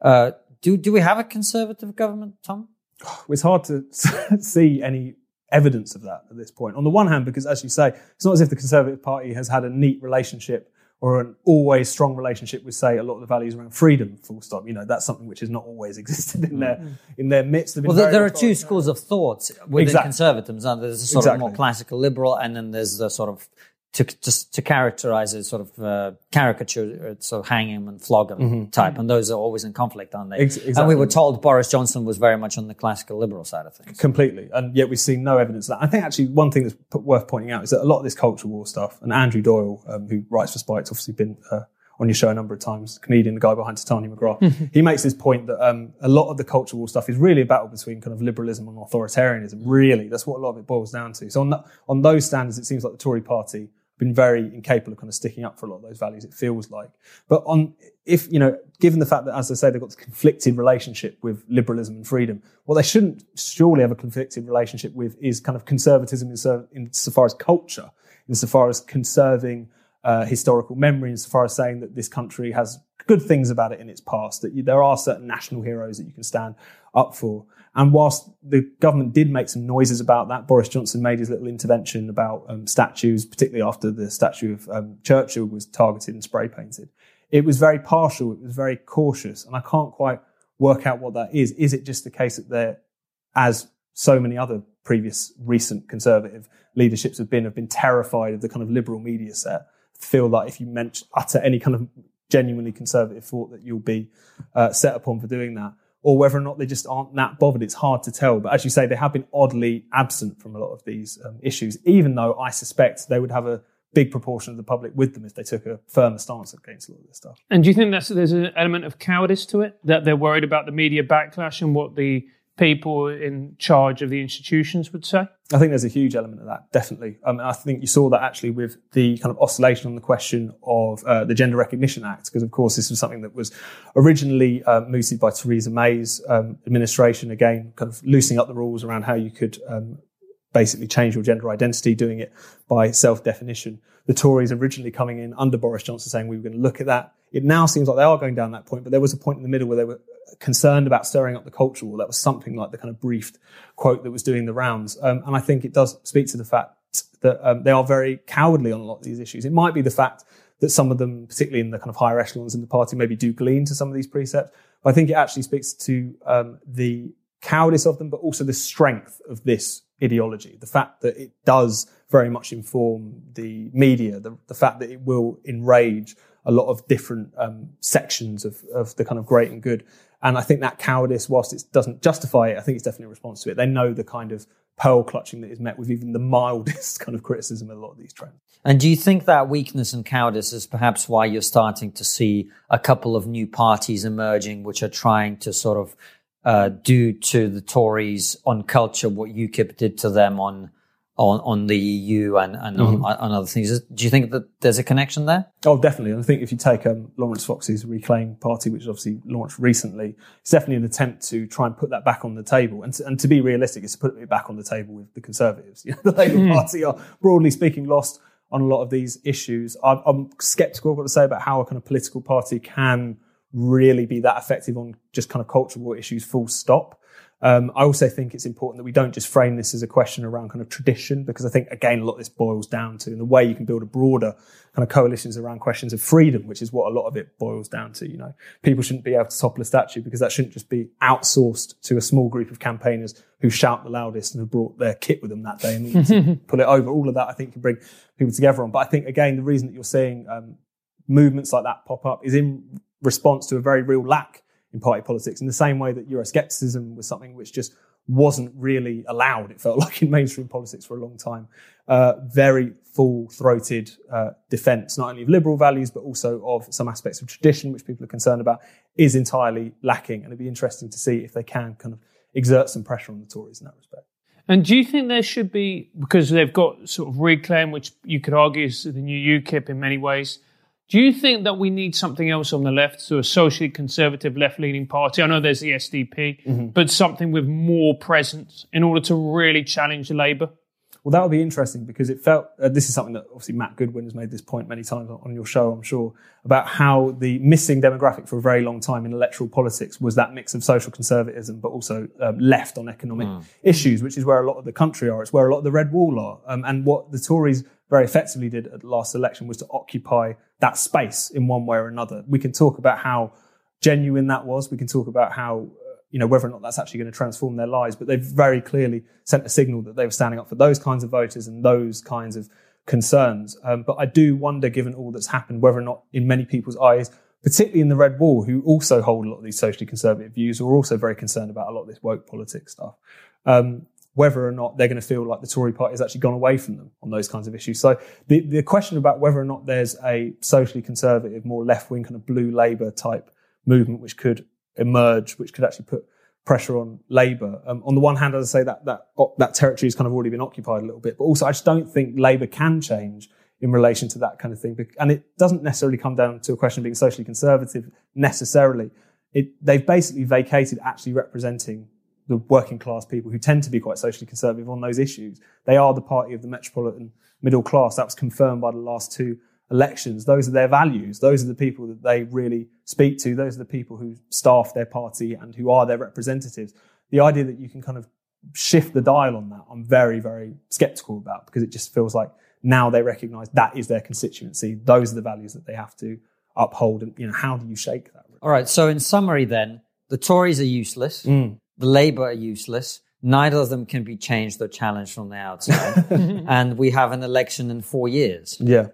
Uh, do do we have a conservative government, Tom? it's hard to see any evidence of that at this point. On the one hand, because as you say, it's not as if the Conservative Party has had a neat relationship or an always strong relationship with, say, a lot of the values around freedom. Full stop. You know, that's something which has not always existed in their mm-hmm. in their midst. Well, there, there are two schools of thought within Exactly. conservatism. There's a sort of more classical liberal, and then there's the sort of to just to characterize it, sort of uh, caricature, uh, sort of hang him and flog him type, and those are always in conflict, aren't they? Mm-hmm. Ex- And we were told Boris Johnson was very much on the classical liberal side of things. completely, and yet we've seen no evidence of that. I think actually one thing that's p- worth pointing out is that a lot of this culture war stuff, and Andrew Doyle, um, who writes for Spiked, obviously been uh, on your show a number of times, comedian, the guy behind Titania McGrath. he makes this point that um, a lot of the culture war stuff is really a battle between kind of liberalism and authoritarianism. Really, that's what a lot of it boils down to. So on th- on those standards, it seems like the Tory Party been very incapable of kind of sticking up for a lot of those values. It feels like, but on if you know, given the fact that as I say, they've got this conflicted relationship with liberalism and freedom, what they shouldn't surely have a conflicted relationship with is kind of conservatism in- so insofar as culture, insofar as conserving uh, historical memory, insofar as saying that this country has good things about it in its past, that you, there are certain national heroes that you can stand up for. And whilst the government did make some noises about that, Boris Johnson made his little intervention about um, statues, particularly after the statue of um, Churchill was targeted and spray painted. It was very partial. It was very cautious. And I can't quite work out what that is. Is it just the case that they're, as so many other previous recent conservative leaderships have been, have been terrified of the kind of liberal media set, feel that if you mention, utter any kind of genuinely conservative thought that you'll be uh, set upon for doing that, or whether or not they just aren't that bothered. It's hard to tell. But as you say, they have been oddly absent from a lot of these um, issues, even though I suspect they would have a big proportion of the public with them if they took a firmer stance against a lot of this stuff. And do you think that's there's an element of cowardice to it that they're worried about the media backlash and what the people in charge of the institutions would say? I think there's a huge element of that, definitely. Um, I think you saw that actually with the kind of oscillation on the question of uh, the Gender Recognition Act, because of course this was something that was originally um, mooted by Theresa May's um, administration, again, kind of loosening up the rules around how you could um, basically change your gender identity, doing it by self-definition. The Tories originally coming in under Boris Johnson saying we were going to look at that. It now seems like they are going down that point, but there was a point in the middle where they were concerned about stirring up the culture war. That was something like the kind of briefed quote that was doing the rounds. Um, and I think it does speak to the fact that um, they are very cowardly on a lot of these issues. It might be the fact that some of them, particularly in the kind of higher echelons in the party, maybe do glean to some of these precepts. But I think it actually speaks to um, the cowardice of them, but also the strength of this ideology. The fact that it does very much inform the media, the, the fact that it will enrage a lot of different um, sections of, of the kind of great and good. And I think that cowardice, whilst it doesn't justify it, I think it's definitely a response to it. They know the kind of pearl clutching that is met with even the mildest kind of criticism of a lot of these trends. And do you think that weakness and cowardice is perhaps why you're starting to see a couple of new parties emerging, which are trying to sort of uh, do to the Tories on culture what UKIP did to them on on, on the EU and, and mm-hmm. on, on, other things. Do you think that there's a connection there? Oh, definitely. I think if you take um, Laurence Fox's Reclaim Party, which obviously launched recently, it's definitely an attempt to try and put that back on the table. And to, and to be realistic, it's to put it back on the table with the Conservatives. You know, the Labour mm. Party are, broadly speaking, lost on a lot of these issues. I'm, I'm sceptical, I've got to say, about how a kind of political party can really be that effective on just kind of cultural issues full stop. Um, I also think it's important that we don't just frame this as a question around kind of tradition, because I think, again, a lot of this boils down to in the way you can build a broader kind of coalitions around questions of freedom, which is what a lot of it boils down to. You know, people shouldn't be able to topple a statue because that shouldn't just be outsourced to a small group of campaigners who shout the loudest and have brought their kit with them that day and pull it over. All of that, I think, can bring people together on. But I think, again, the reason that you're seeing um, movements like that pop up is in response to a very real lack in party politics in the same way that Euroscepticism was something which just wasn't really allowed. It felt like in mainstream politics for a long time. Uh, very full-throated uh, defence, not only of liberal values but also of some aspects of tradition, which people are concerned about, is entirely lacking. And it'd be interesting to see if they can kind of exert some pressure on the Tories in that respect. And do you think there should be because they've got sort of reclaim, which you could argue is the new UKIP in many ways? Do you think that we need something else on the left, so a socially conservative left leaning party? I know there's the SDP, mm-hmm. but something with more presence in order to really challenge Labour? Well, that would be interesting because it felt uh, this is something that obviously Matt Goodwin has made this point many times on your show, I'm sure, about how the missing demographic for a very long time in electoral politics was that mix of social conservatism, but also um, left on economic mm. issues, which is where a lot of the country are. It's where a lot of the red wall are. Um, and what the Tories very effectively did at the last election was to occupy that space in one way or another. We can talk about how genuine that was. We can talk about how, uh, you know, whether or not that's actually going to transform their lives, but they've very clearly sent a signal that they were standing up for those kinds of voters and those kinds of concerns. Um, but I do wonder, given all that's happened, whether or not in many people's eyes, particularly in the Red Wall, who also hold a lot of these socially conservative views, who are also very concerned about a lot of this woke politics stuff. Um, whether or not they're going to feel like the Tory party has actually gone away from them on those kinds of issues. So the, the question about whether or not there's a socially conservative, more left wing kind of blue Labour type movement which could emerge, which could actually put pressure on Labour. Um, on the one hand, as I say, that that that territory has kind of already been occupied a little bit, but also I just don't think Labour can change in relation to that kind of thing. And it doesn't necessarily come down to a question of being socially conservative necessarily. It, they've basically vacated actually representing the working class people who tend to be quite socially conservative on those issues. They are the party of the metropolitan middle class. That was confirmed by the last two elections. Those are their values. Those are the people that they really speak to. Those are the people who staff their party and who are their representatives. The idea that you can kind of shift the dial on that, I'm very, very skeptical about because it just feels like now they recognize that is their constituency. Those are the values that they have to uphold. And, you know, how do you shake that? All right. So in summary, then, the Tories are useless. Mm the Labour are useless. Neither of them can be changed or challenged from the outside. and we have an election in four years. Yeah.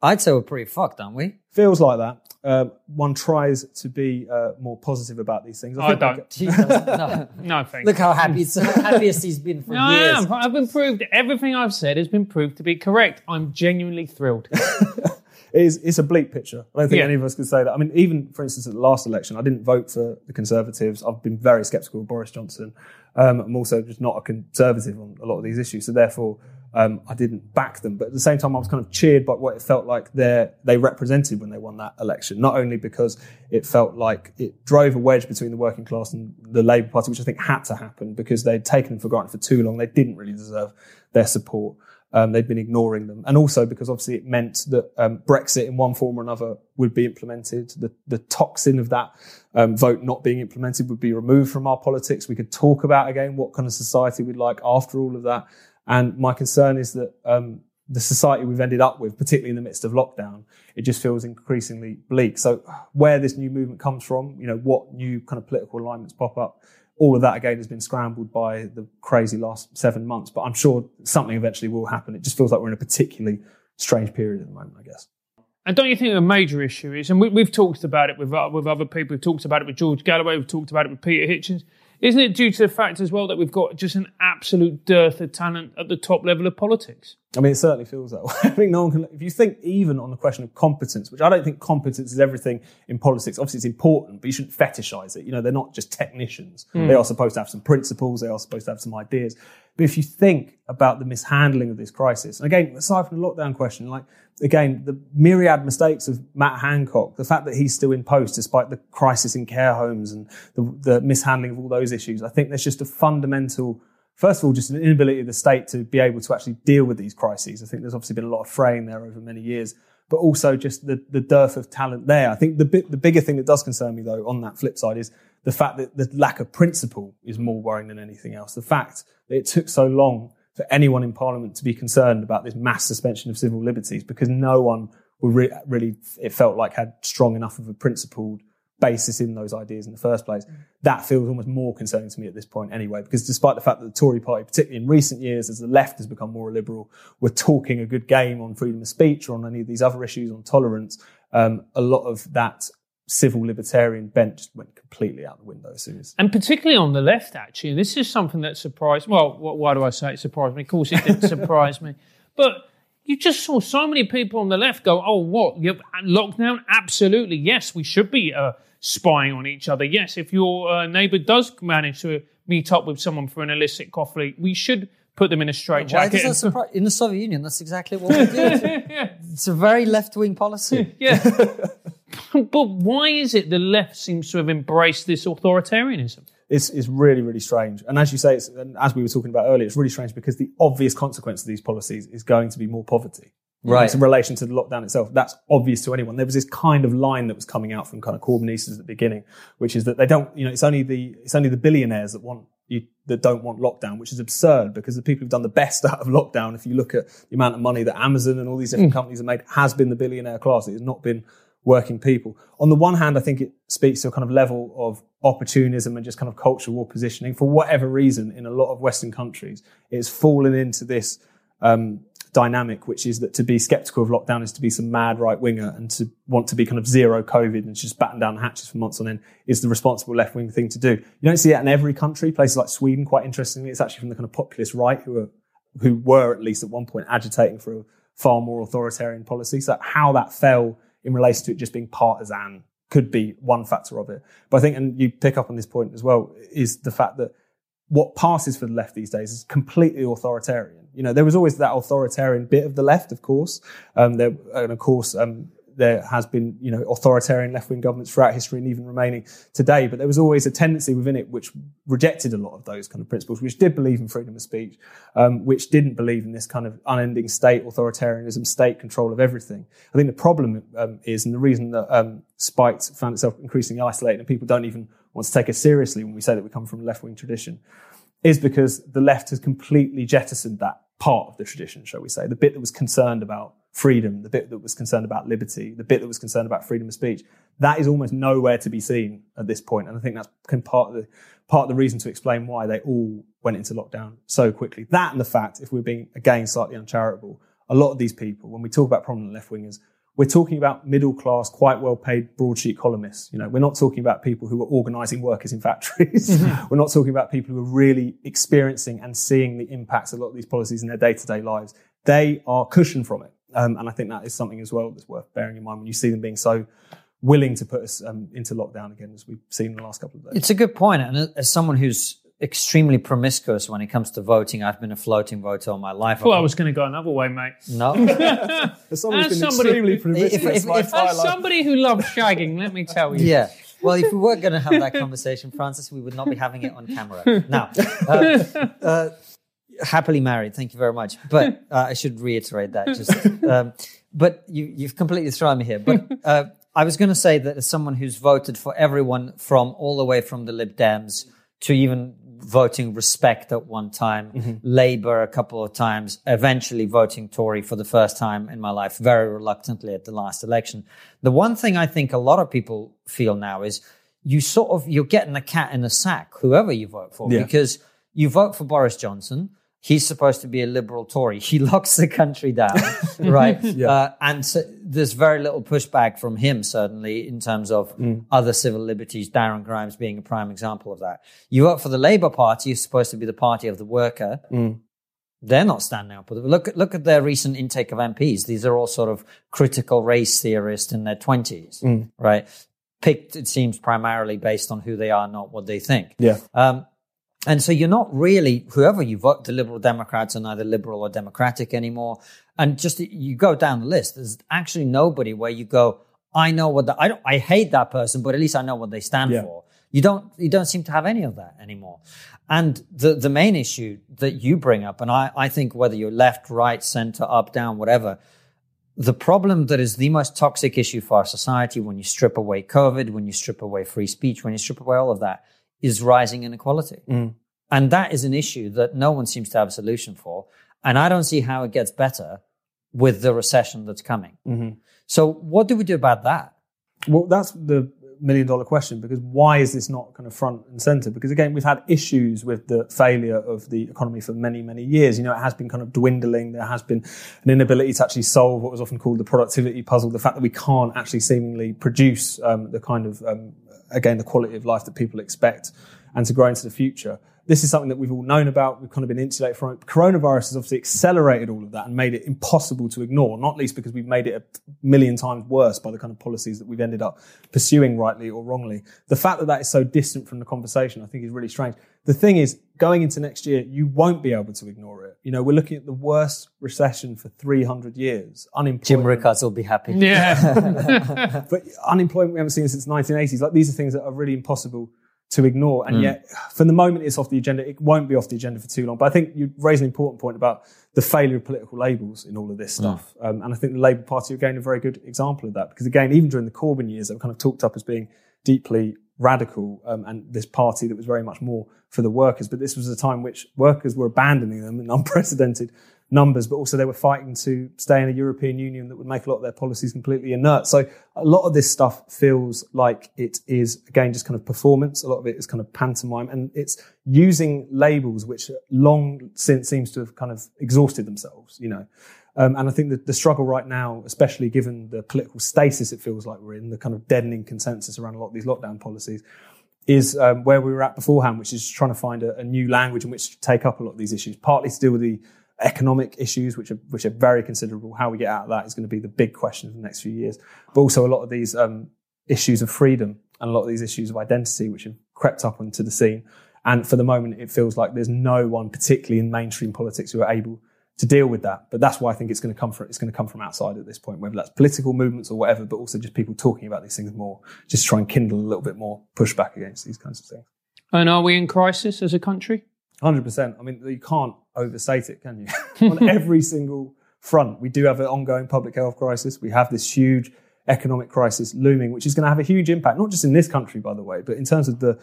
I'd say we're pretty fucked, aren't we? Feels like that. Um, one tries to be uh, more positive about these things. I, I don't. no, no thanks. Look how happy, so happiest he's been for no, years. I am. I've been proved. Everything I've said has been proved to be correct. I'm genuinely thrilled. It is, it's a bleak picture. I don't think yeah. any of us could say that. I mean, even for instance, at the last election, I didn't vote for the Conservatives. I've been very sceptical of Boris Johnson. Um, I'm also just not a conservative on a lot of these issues. So therefore, um, I didn't back them. But at the same time, I was kind of cheered by what it felt like they represented when they won that election. Not only because it felt like it drove a wedge between the working class and the Labour Party, which I think had to happen because they'd taken them for granted for too long. They didn't really deserve their support. Um, they'd been ignoring them. And also because obviously it meant that um, Brexit in one form or another would be implemented. The, the toxin of that um, vote not being implemented would be removed from our politics. We could talk about again what kind of society we'd like after all of that. And my concern is that um, the society we've ended up with, particularly in the midst of lockdown, it just feels increasingly bleak. So where this new movement comes from, you know, what new kind of political alignments pop up, all of that again has been scrambled by the crazy last seven months. But I'm sure something eventually will happen. It just feels like we're in a particularly strange period at the moment, I guess. And don't you think a major issue is, and we, have talked about it with uh, with other people, we've talked about it with George Galloway, we've talked about it with Peter Hitchens, Isn't it due to the fact as well that we've got just an absolute dearth of talent at the top level of politics? I mean, it certainly feels that way. I think no one can. If you think even on the question of competence, which I don't think competence is everything in politics. Obviously, it's important, but you shouldn't fetishize it. You know, they're not just technicians. Hmm. They are supposed to have some principles. They are supposed to have some ideas. But if you think about the mishandling of this crisis, and again, aside from the lockdown question, like again, the myriad mistakes of Matt Hancock, the fact that he's still in post despite the crisis in care homes and the, the mishandling of all those issues, I think there's just a fundamental first of all, just an inability of the state to be able to actually deal with these crises. I think there's obviously been a lot of fraying there over many years, but also just the, the dearth of talent there. I think the the bigger thing that does concern me though on that flip side is the fact that the lack of principle is more worrying than anything else. The fact that it took so long for anyone in parliament to be concerned about this mass suspension of civil liberties because no one re- really, it felt like had strong enough of a principled basis in those ideas in the first place. That feels almost more concerning to me at this point anyway, because despite the fact that the Tory party, particularly in recent years, as the left has become more liberal, were talking a good game on freedom of speech or on any of these other issues on tolerance, um, a lot of that civil libertarian bent just went completely out the window as soon as. And particularly on the left, actually, this is something that surprised. Well, wh- why do I say it surprised me? Of course, it didn't surprise me, but you just saw so many people on the left go, "Oh, what? You've lockdown? Absolutely, yes, we should be uh, spying on each other. Yes, if your uh, neighbour does manage to meet up with someone for an illicit coffee, we should." Put them in a Why straitjacket. does that surprise? In the Soviet Union, that's exactly what we did. It's a very left wing policy. Yeah. but why is it the left seems to have embraced this authoritarianism? It's, it's really, really strange. And as you say, it's, and as we were talking about earlier, it's really strange because the obvious consequence of these policies is going to be more poverty. Right. It's in relation to the lockdown itself. That's obvious to anyone. There was this kind of line that was coming out from kind of Corbynistas at the beginning, which is that they don't, you know, it's only the, it's only the billionaires that want you, that don't want lockdown, which is absurd because the people who've done the best out of lockdown, if you look at the amount of money that Amazon and all these different hmm. companies have made, has been the billionaire class. It has not been working people. On the one hand, I think it speaks to a kind of level of opportunism and just kind of cultural war positioning. For whatever reason, in a lot of Western countries, it's fallen into this um, dynamic, which is that to be skeptical of lockdown is to be some mad right winger and to want to be kind of zero COVID and just batten down the hatches for months on end is the responsible left wing thing to do. You don't see that in every country. Places like Sweden, quite interestingly, it's actually from the kind of populist right who are who were at least at one point agitating for a far more authoritarian policy. So how that fell in relation to it just being partisan could be one factor of it. But I think, and you pick up on this point as well, is the fact that what passes for the left these days is completely authoritarian. You know, there was always that authoritarian bit of the left, of course. Um, there, and of course, um, there has been, you know, authoritarian left-wing governments throughout history and even remaining today. But there was always a tendency within it which rejected a lot of those kind of principles, which did believe in freedom of speech, um, which didn't believe in this kind of unending state authoritarianism, state control of everything. I think the problem um, is, and the reason that um, Spiked found itself increasingly isolated and people don't even want to take us seriously when we say that we come from a left-wing tradition, is because the left has completely jettisoned that part of the tradition, shall we say, the bit that was concerned about freedom, the bit that was concerned about liberty, the bit that was concerned about freedom of speech. That is almost nowhere to be seen at this point. and I think that's part of the part of the reason to explain why they all went into lockdown so quickly. That and the fact, if we're being again slightly uncharitable, a lot of these people, when we talk about prominent left wingers, we're talking about middle class, quite well paid broadsheet columnists. You know, we're not talking about people who are organizing workers in factories. Mm-hmm. we're not talking about people who are really experiencing and seeing the impacts of a lot of these policies in their day to day lives. They are cushioned from it. Um, and I think that is something as well that's worth bearing in mind when you see them being so willing to put us um, into lockdown again, as we've seen in the last couple of days. It's a good point. And as someone who's extremely promiscuous when it comes to voting, I've been a floating voter all my life. Well, I was going to go another way, mate. no. As someone who's As been somebody- extremely promiscuous if- if- my if- As life. somebody who loves shagging, let me tell you. Yeah. Well, if we were going to have that conversation, Francis, we would not be having it on camera. Now, uh, uh, happily married. Thank you very much. But uh, I should reiterate that. Just, um, but you, you've completely thrown me here. But uh, I was going to say that as someone who's voted for everyone from all the way from the Lib Dems to even voting Respect at one time, Labour a couple of times, eventually voting Tory for the first time in my life, very reluctantly at the last election. The one thing I think a lot of people feel now is you sort of you're getting a cat in a sack, whoever you vote for, Yeah. because you vote for Boris Johnson. He's supposed to be a liberal Tory. He locks the country down, right? Uh, and so there's very little pushback from him, certainly, in terms of other civil liberties, Darren Grimes being a prime example of that. You vote for the Labour Party, who's supposed to be the party of the worker. They're not standing up. Look at, look at their recent intake of MPs. These are all sort of critical race theorists in their 20s, right? Picked, it seems, primarily based on who they are, not what they think. Yeah. Um, and so you're not really, whoever you vote, the Liberal Democrats are neither liberal or democratic anymore. And just you go down the list, there's actually nobody where you go, I know what the, I don't, I hate that person, but at least I know what they stand Yeah. for. You don't, you don't seem to have any of that anymore. And the, the main issue that you bring up, and I, I think whether you're left, right, center, up, down, whatever, the problem that is the most toxic issue for our society when you strip away COVID, when you strip away free speech, when you strip away all of that is rising inequality. And that is an issue that no one seems to have a solution for. And I don't see how it gets better with the recession that's coming. So what do we do about that? Well, that's the million dollar question because why is this not kind of front and center? Because again, we've had issues with the failure of the economy for many, many years. You know, it has been kind of dwindling. There has been an inability to actually solve what was often called the productivity puzzle. The fact that we can't actually seemingly produce um, the kind of, um, again, the quality of life that people expect and to grow into the future. This is something that we've all known about. We've kind of been insulated from it. Coronavirus has obviously accelerated all of that and made it impossible to ignore, not least because we've made it a million times worse by the kind of policies that we've ended up pursuing rightly or wrongly. The fact that that is so distant from the conversation, I think is really strange. The thing is, going into next year, you won't be able to ignore it. You know, we're looking at the worst recession for 300 years. Unemployment. Jim Rickards will be happy. Yeah. but unemployment we haven't seen since the 1980s. Like these are things that are really impossible to ignore. And yet, for the moment, it's off the agenda. It won't be off the agenda for too long. But I think you raise an important point about the failure of political labels in all of this stuff. Um, and I think the Labour Party are again a very good example of that. Because again, even during the Corbyn years, they were kind of talked up as being deeply radical um, and this party that was very much more for the workers. But this was a time which workers were abandoning them in unprecedented numbers, but also they were fighting to stay in a European Union that would make a lot of their policies completely inert. So a lot of this stuff feels like it is, again, just kind of performance. A lot of it is kind of pantomime and it's using labels which long since seems to have kind of exhausted themselves, you know. Um, and I think that the struggle right now, especially given the political stasis it feels like we're in, the kind of deadening consensus around a lot of these lockdown policies, is um, where we were at beforehand, which is trying to find a, a new language in which to take up a lot of these issues, partly to deal with the economic issues, which are which are very considerable. How we get out of that is going to be the big question for the next few years. But also a lot of these um, issues of freedom and a lot of these issues of identity, which have crept up onto the scene. And for the moment, it feels like there's no one, particularly in mainstream politics, who are able to deal with that. But that's why I think it's going to come from it's going to come from outside at this point, whether that's political movements or whatever, but also just people talking about these things more, just try and kindle a little bit more pushback against these kinds of things. and are we in crisis as a country? Hundred percent. I mean, you can't overstate it, can you? On every single front, we do have an ongoing public health crisis. We have this huge economic crisis looming, which is going to have a huge impact, not just in this country, by the way, but in terms of the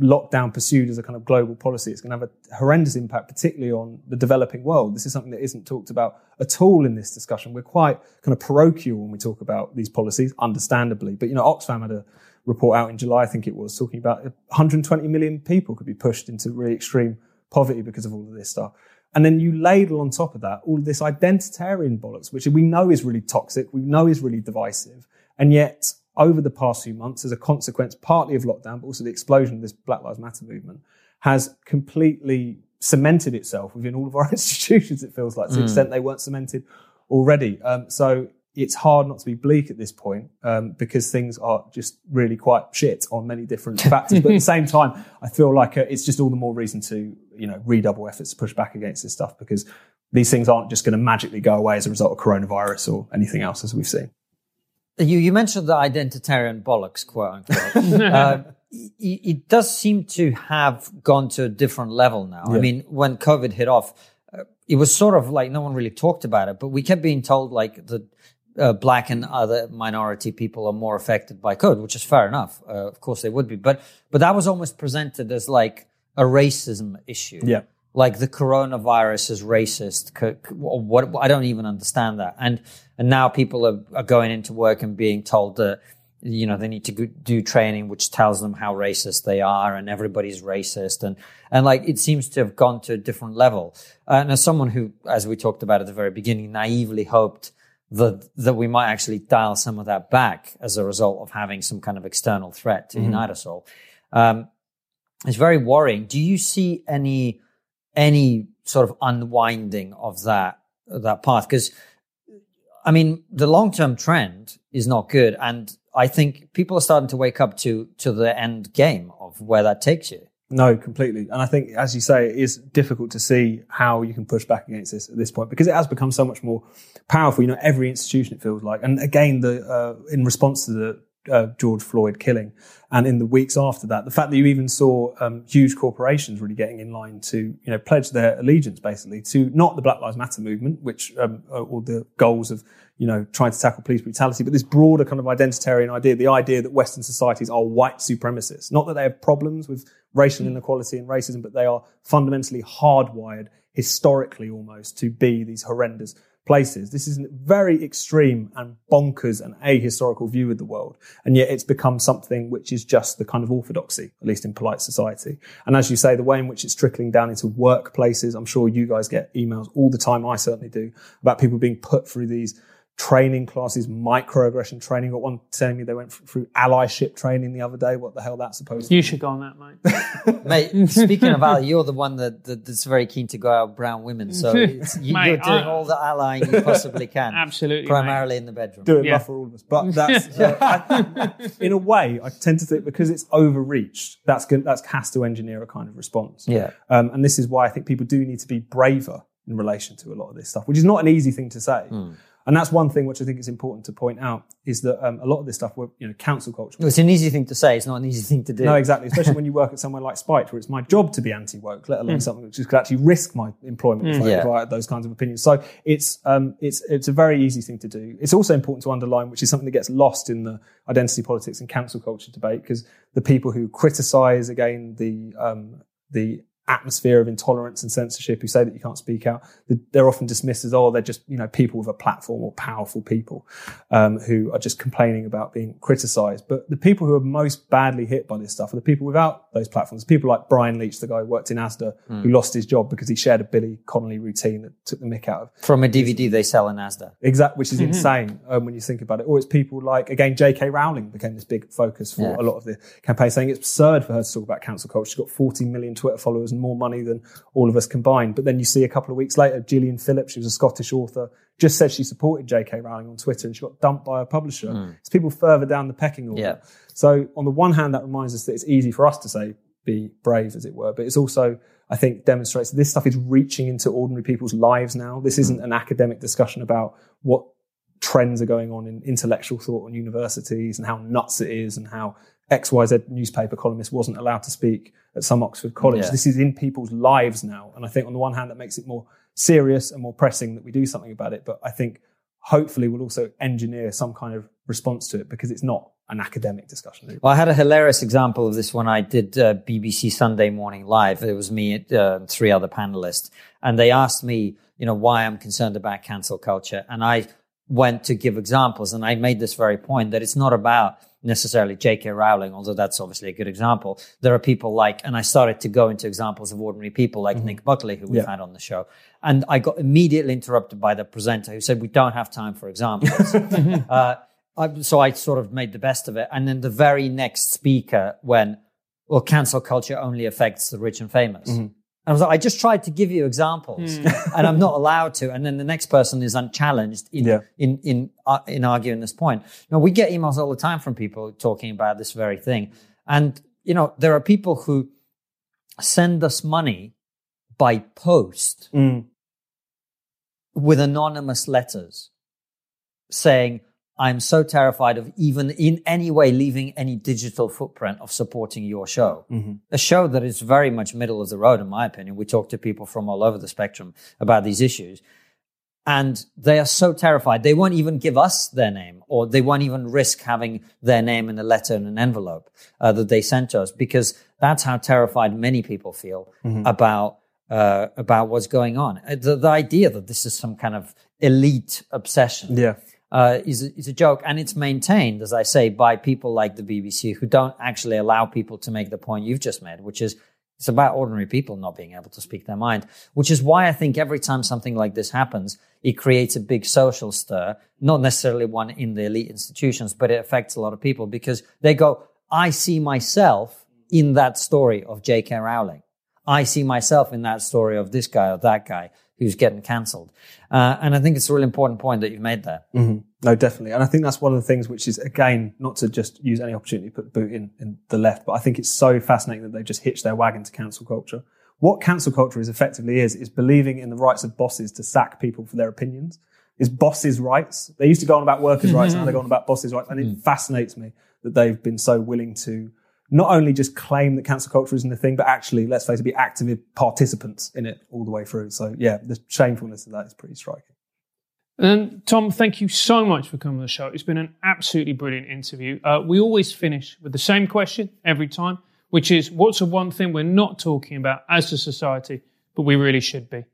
lockdown pursued as a kind of global policy. It's going to have a horrendous impact, particularly on the developing world. This is something that isn't talked about at all in this discussion. We're quite kind of parochial when we talk about these policies, understandably. But, you know, Oxfam had a report out in July, I think it was, talking about 120 million people could be pushed into really extreme poverty because of all of this stuff. And then you ladle on top of that all of this identitarian bollocks, which we know is really toxic, we know is really divisive. And yet, over the past few months, as a consequence partly of lockdown, but also the explosion of this Black Lives Matter movement, has completely cemented itself within all of our institutions, it feels like, to the extent they weren't cemented already. Um, so it's hard not to be bleak at this point um, because things are just really quite shit on many different factors. But at the same time, I feel like uh, it's just all the more reason to, you know, redouble efforts to push back against this stuff because these things aren't just going to magically go away as a result of coronavirus or anything else, as we've seen. You, you mentioned the identitarian bollocks, quote unquote. uh, it, it does seem to have gone to a different level now. I mean, when COVID hit off, uh, it was sort of like no one really talked about it, but we kept being told like the uh, black and other minority people are more affected by COVID, which is fair enough. Uh, of course, they would be, but but that was almost presented as like a racism issue. Yeah. Like the coronavirus is racist. C- c- What I don't even understand that. And and now people are, are going into work and being told that you know they need to do training which tells them how racist they are and everybody's racist and and like it seems to have gone to a different level. Uh, and as someone who, as we talked about at the very beginning, naively hoped that that we might actually dial some of that back as a result of having some kind of external threat to unite us all. Um, it's very worrying. Do you see any any sort of unwinding of that that path? Because I mean, the long term trend is not good, and I think people are starting to wake up to to the end game of where that takes you. No, completely. And I think, as you say, it is difficult to see how you can push back against this at this point because it has become so much more powerful. You know, every institution it feels like, and again, the uh, in response to the uh, George Floyd killing, and in the weeks after that, the fact that you even saw um, huge corporations really getting in line to, you know, pledge their allegiance basically to not the Black Lives Matter movement, which um, or the goals of you know, trying to tackle police brutality, but this broader kind of identitarian idea, the idea that Western societies are white supremacists. Not that they have problems with racial inequality and racism, but they are fundamentally hardwired, historically almost, to be these horrendous places. This is a very extreme and bonkers and ahistorical view of the world. And yet it's become something which is just the kind of orthodoxy, at least in polite society. And as you say, the way in which it's trickling down into workplaces, I'm sure you guys get emails all the time. I certainly do about people being put through these training classes, microaggression training. Got one telling me they went through allyship training the other day. What the hell that's supposed to You should go on that, mate. Mate, speaking of ally, you're the one that, that that's very keen to go out brown women. So it's, you, Mate, you're doing I- all the allying you possibly can. Absolutely, mate. Primarily in the bedroom. do it Yeah. rough for all of us. But that's, uh, I, in a way, I tend to think because it's overreached, that's good, that's has to engineer a kind of response. Yeah. Um, and this is why I think people do need to be braver in relation to a lot of this stuff, which is not an easy thing to say. Hmm. And that's one thing which I think is important to point out is that um, a lot of this stuff, we're, you know, cancel culture. It's an easy thing to say. It's not an easy thing to do. No, exactly. Especially when you work at somewhere like Spiked, where it's my job to be anti-woke, let alone something which could actually risk my employment if, I, Yeah. if those kinds of opinions. So it's um, it's it's a very easy thing to do. It's also important to underline, which is something that gets lost in the identity politics and cancel culture debate, because the people who criticise again the um, the atmosphere of intolerance and censorship who say that you can't speak out they're often dismissed as oh they're just you know people with a platform or powerful people um, who are just complaining about being criticized but the people who are most badly hit by this stuff are the people without those platforms people like Brian Leach the guy who worked in Asda who lost his job because he shared a Billy Connolly routine that took the mick out of From a DVD they sell in Asda. exact which is insane um, when you think about it or it's people like again J.K. Rowling became this big focus for Yeah. a lot of the campaign saying it's absurd for her to talk about cancel culture she's got 40 million Twitter followers and more money than all of us combined. But then you see a couple of weeks later Gillian Phillips she was a Scottish author just said she supported J.K. Rowling on Twitter and she got dumped by a publisher. Hmm. It's people further down the pecking order. Yeah. so on the one hand that reminds us that it's easy for us to say be brave as it were but it's also I think demonstrates that this stuff is reaching into ordinary people's lives now. This hmm. isn't an academic discussion about what trends are going on in intellectual thought on universities and how nuts it is and how XYZ newspaper columnist wasn't allowed to speak at some Oxford college. Yeah. This is in people's lives now. And I think on the one hand, that makes it more serious and more pressing that we do something about it. But I think hopefully we'll also engineer some kind of response to it because it's not an academic discussion. Well, I had a hilarious example of this when I did uh, BBC Sunday Morning Live. It was me and uh, three other panelists, and they asked me, you know, why I'm concerned about cancel culture, and I went to give examples, and I made this very point that it's not about necessarily J.K. Rowling, although that's obviously a good example. There are people like, and I started to go into examples of ordinary people like Nick Buckley, who we've Yeah. had on the show, and I got immediately interrupted by the presenter who said, "We don't have time for examples." uh, I, so I sort of made the best of it. And then the very next speaker went, well, cancel culture only affects the rich and famous. Mm-hmm. And I was like, I just tried to give you examples and I'm not allowed to. And then the next person is unchallenged in, Yeah. in, in, uh, in arguing this point. Now we get emails all the time from people talking about this very thing. And, you know, there are people who send us money by post Mm. with anonymous letters saying, I'm so terrified of even in any way leaving any digital footprint of supporting your show. A show that is very much middle of the road, in my opinion. We talk to people from all over the spectrum about these issues. And they are so terrified. They won't even give us their name or they won't even risk having their name in a letter in an envelope uh, that they sent to us because that's how terrified many people feel about uh, about what's going on. Uh, The, the idea that this is some kind of elite obsession Yeah. Uh, is, a- is a joke. And it's maintained, as I say, by people like the BBC who don't actually allow people to make the point you've just made, which is It's about ordinary people not being able to speak their mind, which is why I think every time something like this happens, it creates a big social stir, not necessarily one in the elite institutions, but it affects a lot of people because they go, I see myself in that story of J.K. Rowling. I see myself in that story of this guy or that guy who's getting cancelled. Uh, and I think it's a really important point that you've made there. Mm-hmm. No, definitely. And I think that's one of the things which is, again, not to just use any opportunity to put boot in, in the left, but I think it's so fascinating that they've just hitched their wagon to cancel culture. What cancel culture is effectively is, is believing in the rights of bosses to sack people for their opinions. Is bosses' rights. They used to go on about workers' rights, now they go on about bosses' rights. And it mm. fascinates me that they've been so willing to not only just claim that cancel culture isn't a thing, but actually, let's face it, be active participants in it all the way through. So yeah, the shamefulness of that is pretty striking. And Tom, thank you so much for coming on the show. It's been an absolutely brilliant interview. Uh, we always finish with the same question every time, which is what's the one thing we're not talking about as a society, but we really should be?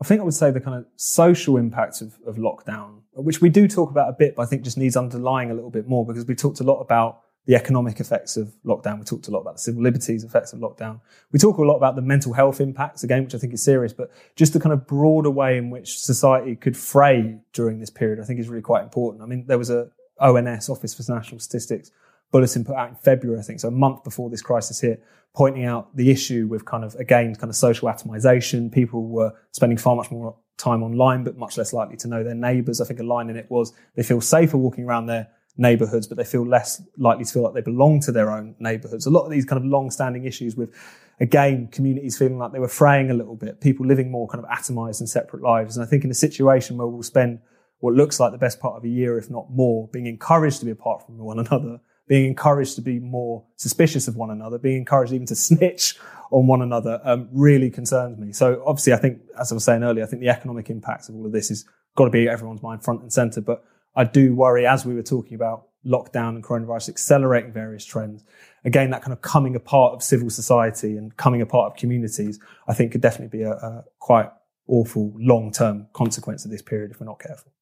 I think I would say the kind of social impact of, of lockdown, which we do talk about a bit, but I think just needs underlying a little bit more because we talked a lot about the economic effects of lockdown. We talked a lot about the civil liberties effects of lockdown. We talk a lot about the mental health impacts again, which I think is serious, but just the kind of broader way in which society could fray during this period, I think is really quite important. I mean, there was a ONS, Office for National Statistics, bulletin put out in February, I think, so a month before this crisis hit, pointing out the issue with kind of, again, kind of social atomization. People were spending far much more time online, but much less likely to know their neighbors. I think a line in it was they feel safer walking around their neighborhoods, but they feel less likely to feel like they belong to their own neighborhoods. A lot of these kind of long-standing issues with, again, communities feeling like they were fraying a little bit, people living more kind of atomized and separate lives. And I think in a situation where we'll spend what looks like the best part of a year, if not more, being encouraged to be apart from one another, being encouraged to be more suspicious of one another, being encouraged even to snitch on one another, um, really concerns me. So obviously, I think, as I was saying earlier, I think the economic impacts of all of this has got to be everyone's mind front and center. But I do worry, as we were talking about lockdown and coronavirus accelerating various trends. Again, that kind of coming apart of civil society and coming apart of communities, I think could definitely be a, a quite awful long term consequence of this period if we're not careful.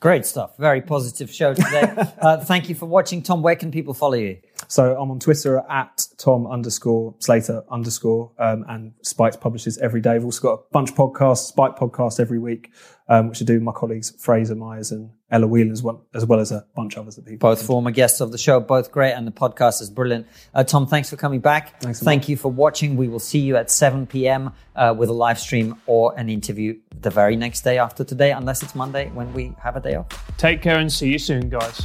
Great stuff. Very positive show today. uh, thank you for watching. Tom, where can people follow you? So I'm on Twitter at Tom underscore Slater underscore, um, and Spiked publishes every day. We've also got a bunch of podcasts, Spiked podcast every week, um, which I do with my colleagues Fraser Myers and Ella Whelan as well, as well as a bunch of others that people. Both former guests of the show, both great, and the podcast is brilliant. Uh, Tom, thanks for coming back. Thanks. Thank you for watching. We will see you at 7 p.m. Uh, with a live stream or an interview the very next day after today, unless it's Monday when we have a day off. Take care and see you soon, guys.